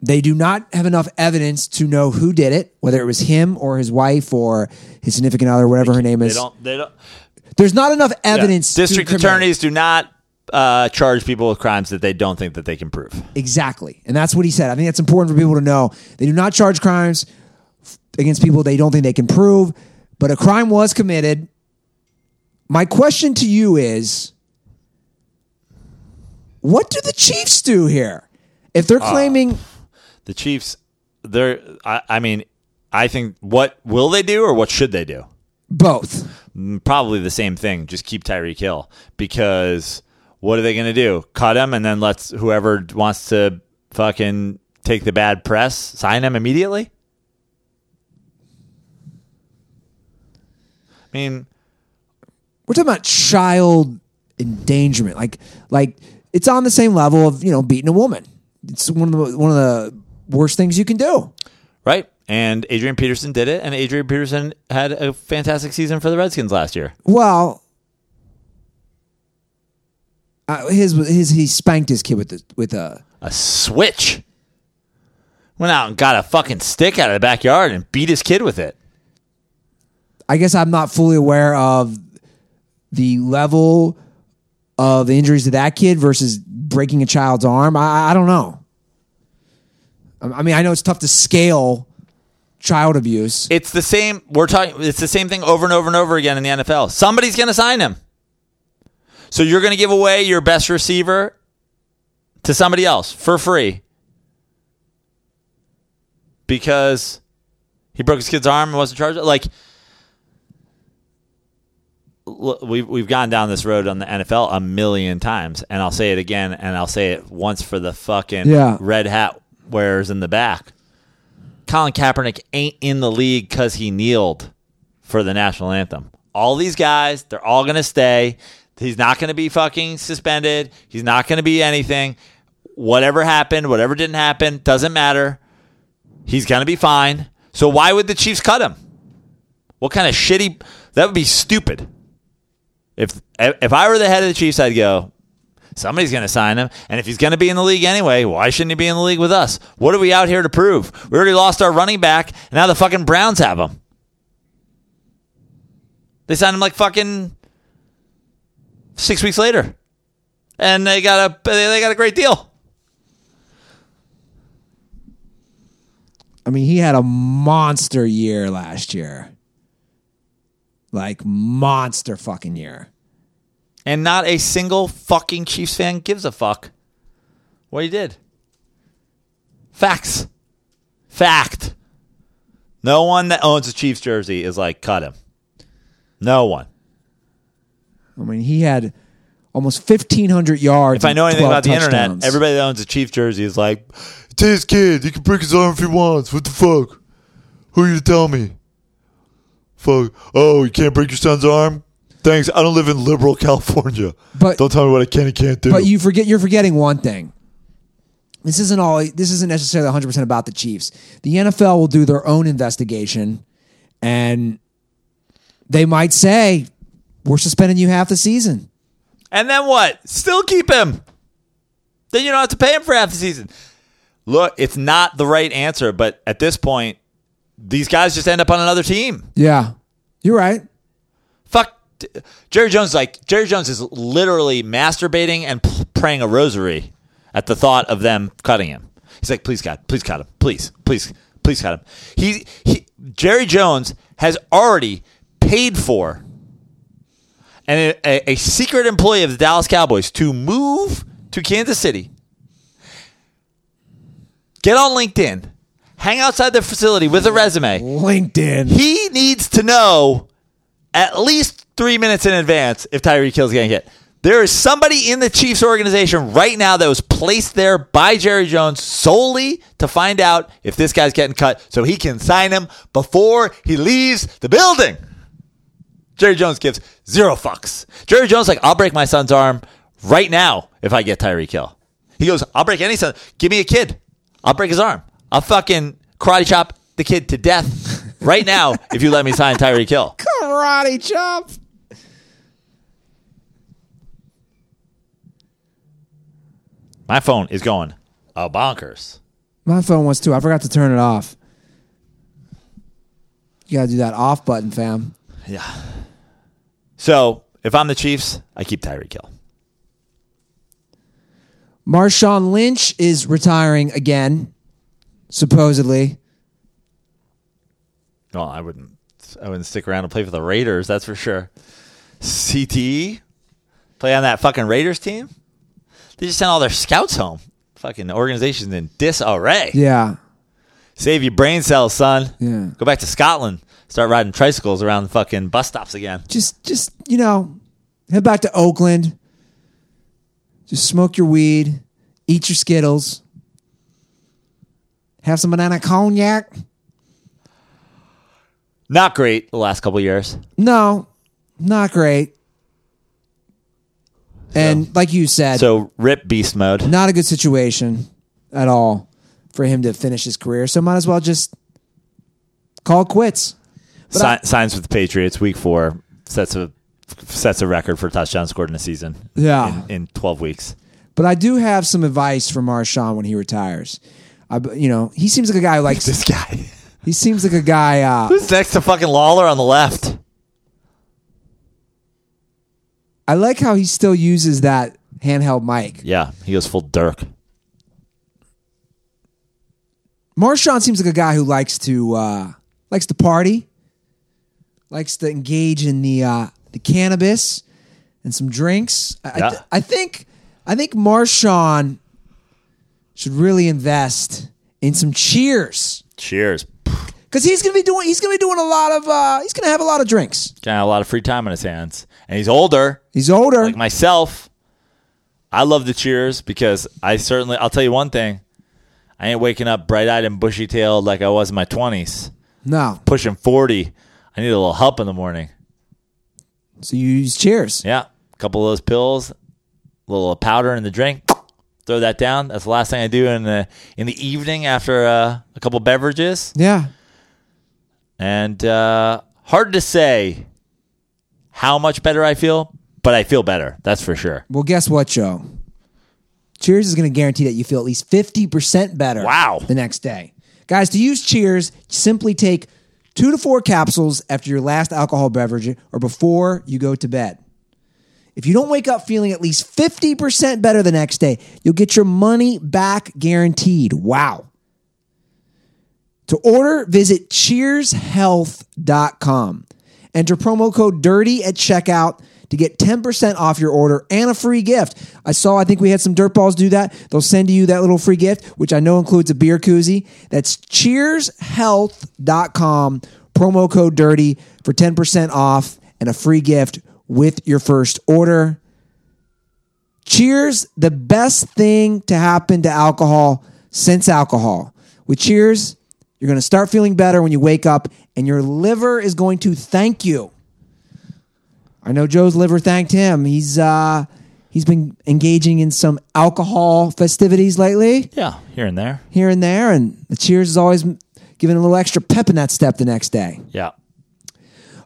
They do not have enough evidence to know who did it, whether it was him or his wife or his significant other, whatever her name They is. don't. They don't. There's not enough evidence. to District attorneys do not uh, charge people with crimes that they don't think that they can prove. Exactly. And that's what he said. I think that's important for people to know. They do not charge crimes against people they don't think they can prove, but a crime was committed. My question to you is what do the Chiefs do here? If they're claiming The Chiefs. They're. I, I mean, I think. What will they do, or what should they do? both, Mm, Probably the same thing. Just keep Tyreek Hill because what are they going to do? Cut him and then let's whoever wants to fucking take the bad press sign him immediately. I mean, we're talking about child endangerment. Like like it's on the same level of, you know, beating a woman. It's one of the one of the worst things you can do. right? And Adrian Peterson did it, and Adrian Peterson had a fantastic season for the Redskins last year. Well, uh, his his he spanked his kid with the with a A switch. Went out and got a fucking stick out of the backyard and beat his kid with it. I guess I'm not fully aware of the level of the injuries to that kid versus breaking a child's arm. I, I don't know. I mean, I know it's tough to scale child abuse. It's the same. We're talking. It's the same thing over and over and over again in the NFL. Somebody's going to sign him. So you're going to give away your best receiver to somebody else for free because he broke his kid's arm and wasn't charged. Like we've we've gone down this road on the NFL a million times, and I'll say it again, and I'll say it once for the fucking Yeah. red hat wearers in the back. Colin Kaepernick ain't in the league because he kneeled. for the national anthem. All these guys, they're all going to stay. He's not going to be fucking suspended. He's not going to be anything. Whatever happened, whatever didn't happen, doesn't matter. He's going to be fine. So why would the Chiefs cut him? What kind of shitty? That would be stupid. If if I were the head of the Chiefs, I'd go. Somebody's going to sign him, and if he's going to be in the league anyway, why shouldn't he be in the league with us? What are we out here to prove? We already lost our running back, and now the fucking Browns have him. They signed him like fucking six weeks later, and they got a they got a great deal. I mean, he had a monster year last year. Like monster fucking year. And not a single fucking Chiefs fan gives a fuck what he did. Facts. Fact. No one that owns a Chiefs jersey is like, cut him. No one. I mean, he had almost 1,500 yards. If I know anything about the internet, everybody that owns a Chiefs jersey is like, It's his kid. He can break his arm if he wants. What the fuck? Who are you to tell me? Fuck. Oh, you can't break your son's arm? Thanks. I don't live in liberal California. But- don't tell me what I can and can't do. But you forget you're forgetting one thing. This isn't all this isn't necessarily 100% about the Chiefs. The NFL will do their own investigation and they might say we're suspending you half the season. and then what? Still keep him. Then you don't have to pay him for half the season. Look, it's not the right answer, but at this point, these guys just end up on another team. Yeah. You're right. Jerry Jones is like Jerry Jones is literally masturbating and p- praying a rosary at the thought of them cutting him. He's like, please God, please cut him, please, please, please cut him. He, he Jerry Jones has already paid for and a, a secret employee of the Dallas Cowboys to move to Kansas City. Get on LinkedIn, hang outside the facility with a resume. LinkedIn. He needs to know at least three minutes in advance if Tyreek Hill's getting hit. There is somebody in the Chiefs organization right now that was placed there by Jerry Jones solely to find out if this guy's getting cut so he can sign him before he leaves the building. Jerry Jones gives zero fucks. Jerry Jones like, I'll break my son's arm right now if I get Tyreek Hill. He goes, I'll break any son. Give me a kid. I'll break his arm. I'll fucking karate chop the kid to death right now if you let me sign Tyreek Hill. Karate chop. My phone is going a bonkers. My phone wants to. I forgot to turn it off. You gotta do that off button, fam. Yeah. So if I'm the Chiefs, I keep Tyreek Hill. Marshawn Lynch is retiring again, supposedly. Well, I wouldn't. I wouldn't stick around and play for the Raiders. That's for sure. CTE play on that fucking Raiders team. They just sent all their scouts home. Fucking organization's in disarray. Yeah. Save your brain cells, son. Yeah. Go back to Scotland. Start riding tricycles around fucking bus stops again. Just just, you know, head back to Oakland. Just smoke your weed, eat your Skittles, have some banana cognac. Not great the last couple years. No, not great. And like you said, So rip beast mode. not a good situation at all for him to finish his career. So might as well just call quits. Si- signs with the Patriots week four sets a sets a record for touchdowns scored in a season. Yeah. in, in twelve weeks. But I do have some advice for Marshawn when he retires. I, you know, he seems like a guy who likes. This guy. He seems like a guy. Uh, Who's next to fucking Lawler on the left? I like how he still uses that handheld mic. Yeah, he goes full Dirk. Marshawn seems like a guy who likes to uh, likes to party, likes to engage in the uh, the cannabis and some drinks. I, I, th- I think I think Marshawn should really invest in some cheers Cheers. because he's gonna be doing he's gonna be doing a lot of uh, he's gonna have a lot of drinks. Got a lot of free time on his hands, and he's older. He's older. Like myself, I love the cheers because I certainly. I'll tell you one thing. I ain't waking up bright eyed and bushy tailed like I was in my twenties. no, Pushing forty, I need a little help in the morning. So you use Cheers. Yeah, a couple of those pills, a little powder in the drink. Throw that down. That's the last thing I do in the in the evening after uh, a couple beverages. Yeah. And uh, hard to say how much better I feel, but I feel better. That's for sure. Well, guess what, Joe? Cheers is going to guarantee that you feel at least 50% better Wow. the next day. Guys, to use Cheers, simply take two to four capsules after your last alcohol beverage or before you go to bed. If you don't wake up feeling at least 50% better the next day, you'll get your money back guaranteed. Wow. To order, visit cheershealth.com. Enter promo code DIRTY at checkout to get 10% off your order and a free gift. I saw, I think we had some dirt balls do that. They'll send you that little free gift, which I know includes a beer koozie. That's cheershealth.com, promo code DIRTY for 10% off and a free gift with your first order. Cheers, the best thing to happen to alcohol since alcohol. With Cheers, you're going to start feeling better when you wake up, and your liver is going to thank you. I know Joe's liver thanked him. He's uh, he's been engaging in some alcohol festivities lately, Yeah, here and there. here and there, and the Cheers is always giving a little extra pep in that step the next day. Yeah.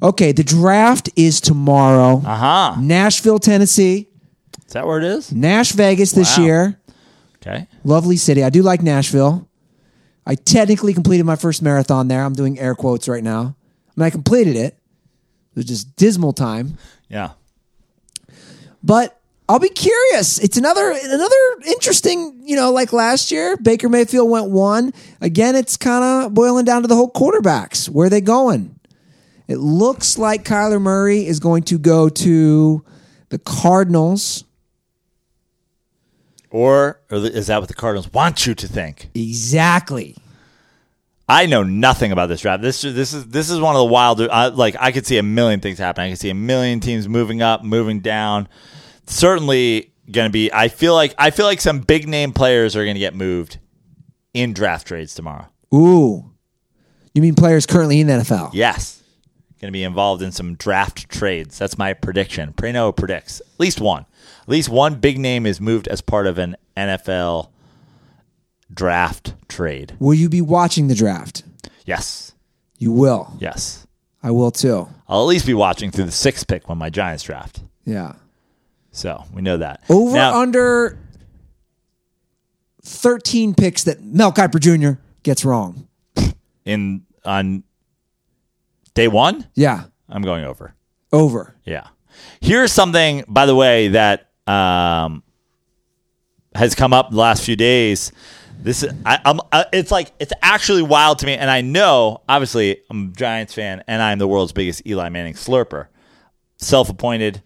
Okay, the draft is tomorrow. Uh huh. Nashville, Tennessee, Is that where it is? Nash Vegas this Wow. year. Okay. Lovely city. I do like Nashville. I technically completed my first marathon there. I'm doing air quotes right now. I mean, I completed it. It was just dismal time, Yeah. but I'll be curious. It's another another interesting, you know, like last year, Baker Mayfield went one. Again, it's kind of boiling down to the whole quarterbacks. Where are they going? It looks like Kyler Murray is going to go to the Cardinals. Or, or is that what the Cardinals want you to think? Exactly. I know nothing about this draft. This this is this is one of the wilder. I, like I could see a million things happening. I could see a million teams moving up, moving down. Certainly going to be. I feel like I feel like some big name players are going to get moved in draft trades tomorrow. Ooh. You mean players currently in the NFL? Yes, going to be involved in some draft trades. That's my prediction. Prano predicts at least one. At least one big name is moved as part of an NFL draft trade. Will you be watching the draft? Yes, You will. yes. I will too. I'll at least be watching through the sixth pick when my Giants draft. Yeah. So we know that. Over Now- under 13 picks that Mel Kiper Jr. gets wrong. in on day one, Yeah. I'm going over. Over. Yeah. Here's something, by the way, that um, has come up the last few days. This is, I, uh, it's like it's actually wild to me, and I know, obviously, I'm a Giants fan, and I'm the world's biggest Eli Manning slurper, self-appointed,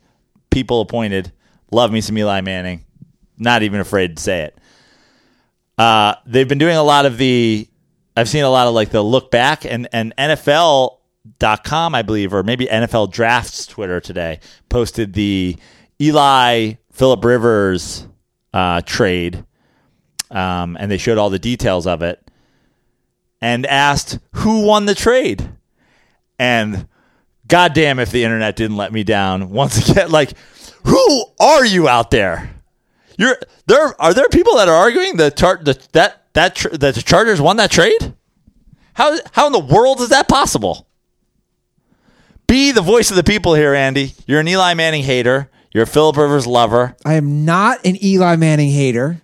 people appointed. Love me some Eli Manning. Not even afraid to say it. Uh, they've been doing a lot of the. I've seen a lot of like the look back and and NFL.com, I believe, or maybe NFL Drafts Twitter today posted the Eli Philip Rivers uh, trade, um, and they showed all the details of it, and asked who won the trade, and goddamn if the internet didn't let me down once again. Like, who are you out there? You're there. Are there people that are arguing the the, that that tr- that the Chargers won that trade? How how in the world is that possible? Be the voice of the people here, Andy. You're an Eli Manning hater. You're a Philip Rivers lover. I am not an Eli Manning hater.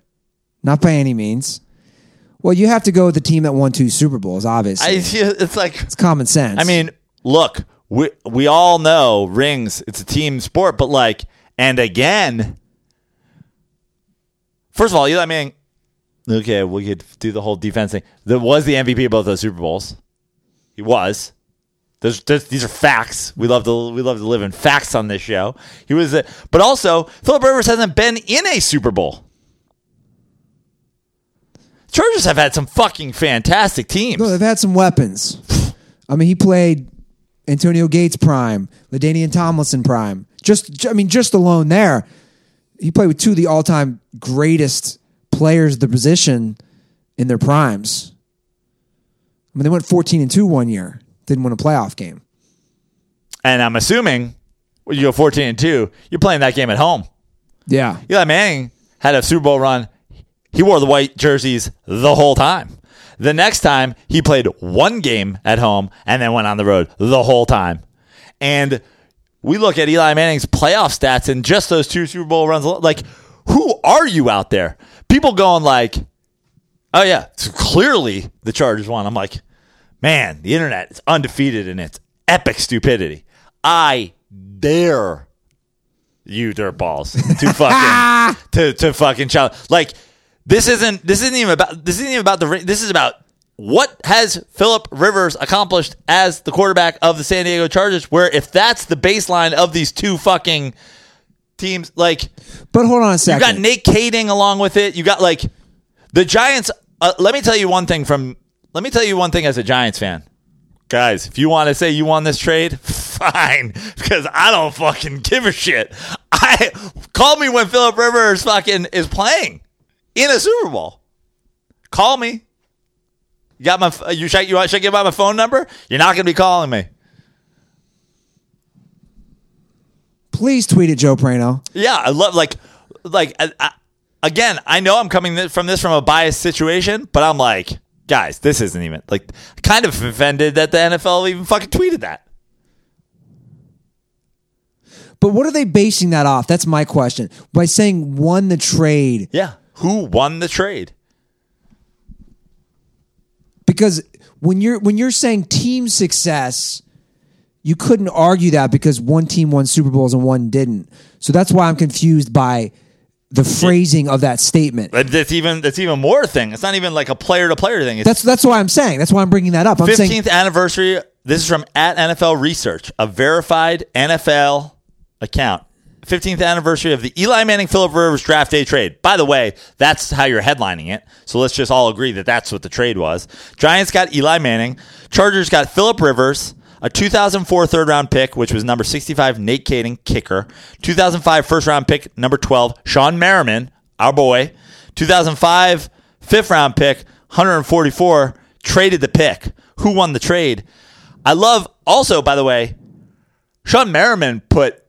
Not by any means. Well, you have to go with the team that won two Super Bowls, obviously. I, it's like it's common sense. I mean, look, we we all know rings. It's a team sport, but like, and again, first of all, Eli Manning. Okay, we could do the whole defense thing. There was the MVP of both those Super Bowls. He was. Those, those- these are facts. We love to we love to live in facts on this show. He was, a, but also Philip Rivers hasn't been in a Super Bowl. Chargers have had some fucking fantastic teams. No, they've had some weapons. I mean, he played Antonio Gates prime, LaDainian Tomlinson prime. Just, I mean, just alone there, he played with two of the all-time greatest players of the position in their primes. I mean, they went fourteen and two one year, didn't win a playoff game. and I'm assuming when you go 14 and two, you're playing that game at home. Yeah. Eli Manning had a Super Bowl run. He wore the white jerseys the whole time. The next time he played one game at home and then went on the road the whole time. And we look at Eli Manning's playoff stats and just those two Super Bowl runs. Like, who are you out there? People going like, "Oh yeah, it's clearly the Chargers won." I'm like, man, the internet is undefeated in its epic stupidity. I dare you dirtballs to fucking to to fucking challenge. Like this isn't this isn't even about this isn't even about the this is about what has Philip Rivers accomplished as the quarterback of the San Diego Chargers? Where if that's the baseline of these two fucking teams, like But hold on a second, you got Nate Kaeding along with it. You got like the Giants. Uh, let me tell you one thing from. Let me tell you one thing as a Giants fan, guys. If you want to say you won this trade, fine, because I don't fucking give a shit. I call me when Philip Rivers fucking is playing in a Super Bowl. Call me. You got my you should you should give out my phone number? You're not gonna be calling me. Please tweet at Joe Prano. Yeah, I love like like I, I, again. I know I'm coming from this from a biased situation, but I'm like, guys, this isn't even like kind of offended that the NFL even fucking tweeted that. But what are they basing that off? That's my question. By saying won the trade. Yeah, who won the trade? Because when you're when you're saying team success, you couldn't argue that because one team won Super Bowls and one didn't. So that's why I'm confused by the phrasing of that statement. But That's even that's even more thing. It's not even like a player to player thing. It's That's that's why I'm saying. That's why I'm bringing that up. I'm saying 15th anniversary. This is from at NFL Research, a verified NFL account. 15th anniversary of the Eli Manning Philip Rivers draft day trade. By the way, that's how you're headlining it. So let's just all agree that that's what the trade was. Giants got Eli Manning. Chargers got Philip Rivers, a 2004 third round pick, which was number 65, Nate Kaeding, kicker. 2005 first round pick, number 12, Shawne Merriman, our boy. 2005 fifth round pick, 144, traded the pick. Who won the trade? I love also, by the way, Shawne Merriman put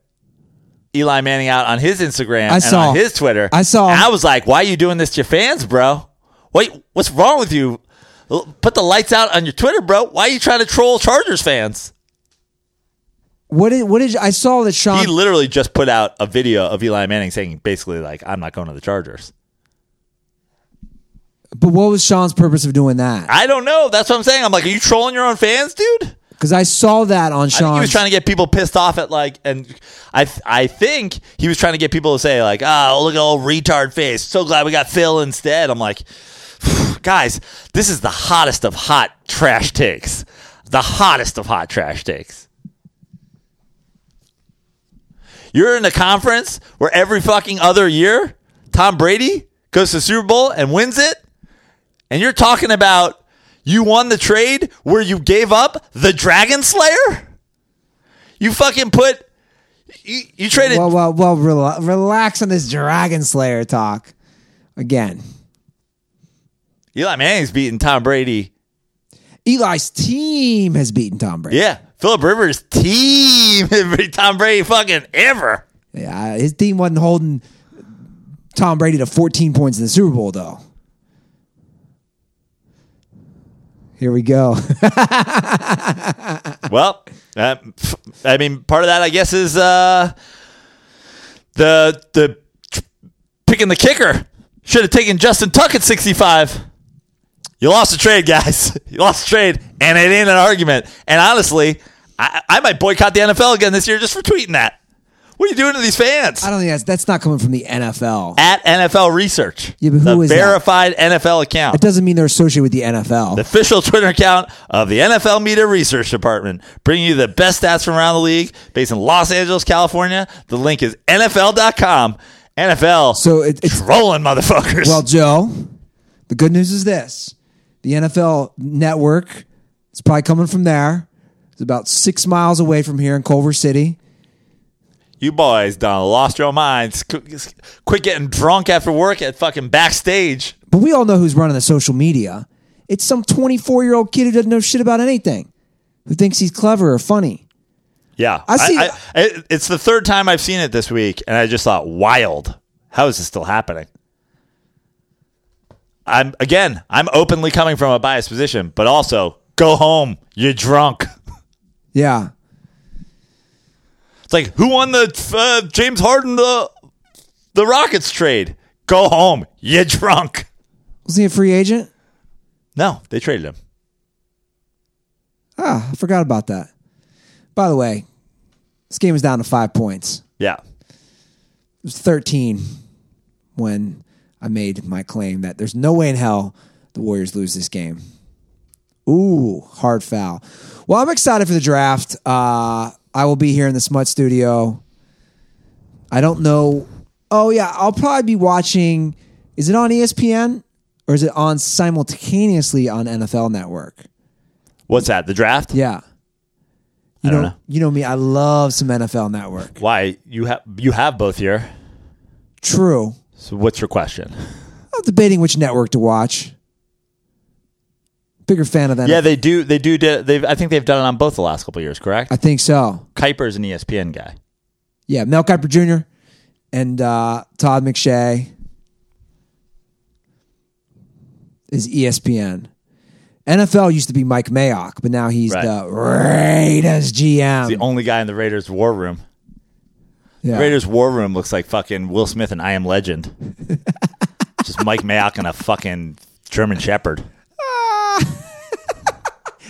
Eli Manning out on his Instagram I and saw. on his Twitter. I saw. And I was like, why are you doing this to your fans, bro? Wait, what's wrong with you? Put the lights out on your Twitter, bro. Why are you trying to troll Chargers fans? what did what did I saw that Sean He literally just put out a video of Eli Manning saying basically like, I'm not going to the Chargers. but what was Sean's purpose of doing that? I don't know. That's what I'm saying. I'm like, are you trolling your own fans, dude? Because I saw that on I think he was trying to get people pissed off at like, and I I think he was trying to get people to say like, oh, look at old retard face. So glad we got Phil instead. I'm like, guys, this is the hottest of hot trash takes. The hottest of hot trash takes. You're in a conference where every fucking other year, Tom Brady goes to the Super Bowl and wins it, and you're talking about you won the trade where you gave up the Dragon Slayer? You fucking put you, you traded well, well, well, rela- relax on this Dragon Slayer talk. Again, Eli Manning's beating Tom Brady. Eli's team has beaten Tom Brady. Yeah. Philip Rivers team beat Tom Brady fucking ever. Yeah, his team wasn't holding Tom Brady to 14 points in the Super Bowl, though. Here we go. Well, uh, I mean, part of that, I guess, is uh, the the picking the kicker. Should have taken Justin Tuck at 65. You lost the trade, guys. You lost the trade, and it ain't an argument. And honestly, I, I might boycott the NFL again this year just for tweeting that. What are you doing to these fans? I don't think that's that's not coming from the NFL. At NFL Research, Yeah, but who the is that? verified NFL account. It doesn't mean they're associated with the NFL. the official Twitter account of the NFL Media Research Department, bringing you the best stats from around the league based in Los Angeles, California. The link is NFL.com. NFL. So it, it's trolling motherfuckers. well, Joe. The good news is this: the NFL Network is probably coming from there. It's about six miles away from here in Culver City. you boys done lost your minds. Quit getting drunk after work at fucking backstage. But we all know who's running the social media. It's some 24 year old kid who doesn't know shit about anything, who thinks he's clever or funny. Yeah, I see- I, it- it's the third time I've seen it this week, and I just thought, wild. How is this still happening? I'm again. I'm openly coming from a biased position, but also go home. You're drunk. Yeah. It's like who won the uh, James Harden the the Rockets trade? Go home. You're drunk. Was he a free agent? No, they traded him. Ah, I forgot about that. By the way, this game is down to five points. Yeah, It was 13 when I made my claim that there's no way in hell the Warriors lose this game. Ooh, hard foul. Well, I'm excited for the draft. Uh, I will be here in the Smut Studio. I don't know. Oh, yeah, I'll probably be watching. Is it on ESPN or is it on simultaneously on NFL Network? what's that? The draft? Yeah. You I don't know, know. you know me. I love some NFL Network. Why you have you have both here? True. So what's your question? I'm debating which network to watch. Bigger fan of that. Yeah, they do. They do. They've. I think they've done it on both the last couple of years. Correct. I think so. Kiper's an ESPN guy. Yeah, Mel Kiper Jr. and uh, Todd McShay is ESPN. NFL used to be Mike Mayock, but now he's Right. the Raiders GM. The only guy in the Raiders war room. Yeah. Raiders war room looks like fucking Will Smith and I Am Legend. Just Mike Mayock and a fucking German Shepherd.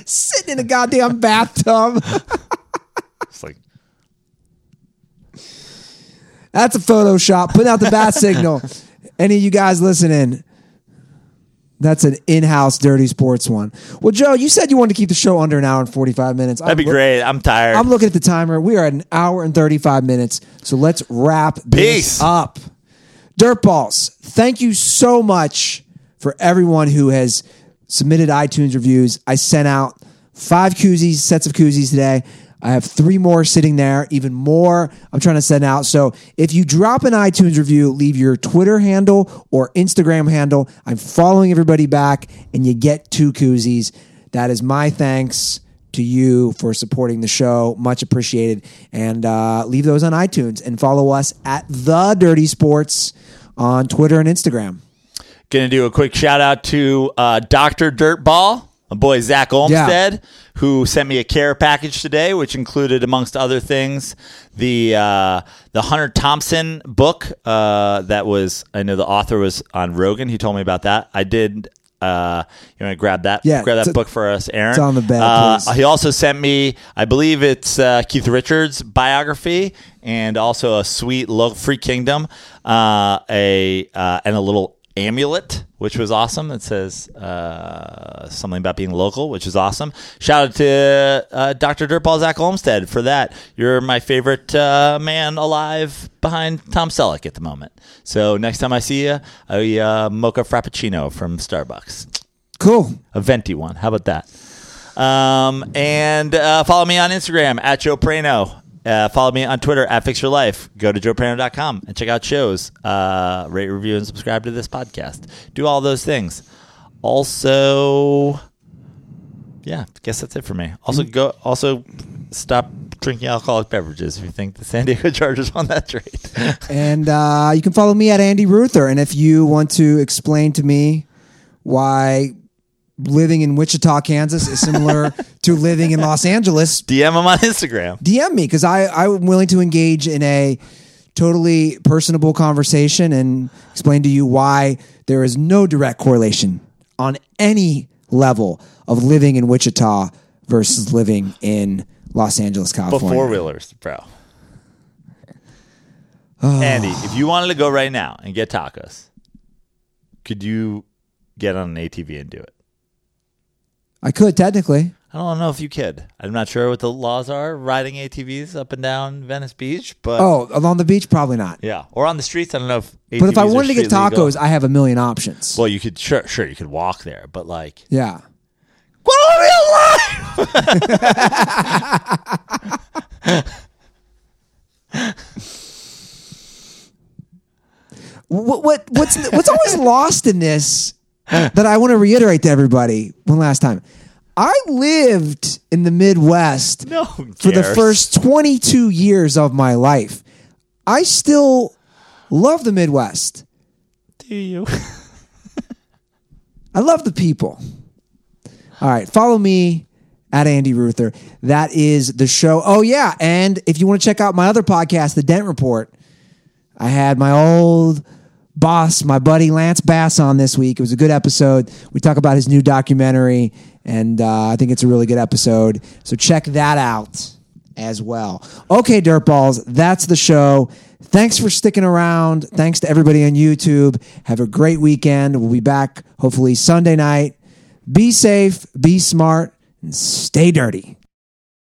sitting in a goddamn bathtub. It's like That's a Photoshop. Putting out the bat signal. Any of you guys listening? That's an in-house dirty sports one. Well, Joe, you said you wanted to keep the show under an hour and forty-five minutes. that'd be I'm look- great. I'm tired. I'm looking at the timer. We are at an hour and 35 minutes. So let's wrap this Peace. up. Dirtballs, thank you so much for everyone who has submitted iTunes reviews. I sent out five koozies, sets of koozies today. I have three more sitting there, even more I'm trying to send out. So if you drop an iTunes review, leave your Twitter handle or Instagram handle. I'm following everybody back, and you get two koozies. That is my thanks to you for supporting the show. Much appreciated. And uh, leave those on iTunes and follow us at The Dirty Sports on Twitter and Instagram. Gonna do a quick shout out to uh, Dr. Dirtball, my boy Zach Olmstead, who sent me a care package today, which included, amongst other things, the uh, the Hunter Thompson book uh, that was I know the author was on Rogan. He told me about that. I did. Uh, you want to grab that? Yeah, grab that it's- book for us, Aaron. it's on the bed, Uh, he also sent me, I believe it's uh, Keith Richards' biography, and also a sweet low Free Kingdom, uh, a uh, and a little amulet, which was awesome. It says uh, something about being local, which is awesome. Shout out to uh, Dr. Dirtball Zach Olmstead for that. You're my favorite uh, man alive behind Tom Selleck at the moment. So next time I see you, a uh, mocha frappuccino from Starbucks Cool. a venti one. How about that? Um, and uh, follow me on Instagram at Joe Prano. Uh, follow me on Twitter at Fix Your Life. Go to joeprano.com and check out shows. Uh, rate, review, and subscribe to this podcast. Do all those things. Also, yeah, I guess that's it for me. Also, go. Also, stop drinking alcoholic beverages if you think the San Diego Chargers won that trade. And uh, you can follow me at Andy Ruther. And if you want to explain to me why living in Wichita, Kansas is similar to living in Los Angeles, DM them on Instagram. DM me because I I'm willing to engage in a totally personable conversation and explain to you why there is no direct correlation on any level of living in Wichita versus living in Los Angeles, But California. four wheelers, bro. Andy, if you wanted to go right now and get tacos, could you get on an ATV and do it? I could technically. I don't know if you could. I'm not sure what the laws are riding ATVs up and down Venice Beach, but Oh, along the beach, probably not. yeah, or on the streets. I don't know if. ATVs But if I are wanted to get street legal. tacos, I have a million options. well, you could sure, sure, you could walk there, but like, yeah. What, what what's what's always lost in this that I want to reiterate to everybody one last time. I lived in the Midwest No for the first 22 years of my life. I still love the Midwest. Do you? I love the people. All right, follow me at Andy Ruther. That is the show. Oh yeah, and if you want to check out my other podcast, The Dent Report, I had my old boss, my buddy Lance Bass on this week. It was a good episode. We talk about his new documentary, and uh, I think it's a really good episode. So check that out as well. Okay, Dirtballs, that's the show. Thanks for sticking around. Thanks to everybody on YouTube. Have a great weekend. We'll be back hopefully Sunday night. Be safe, be smart, and stay dirty.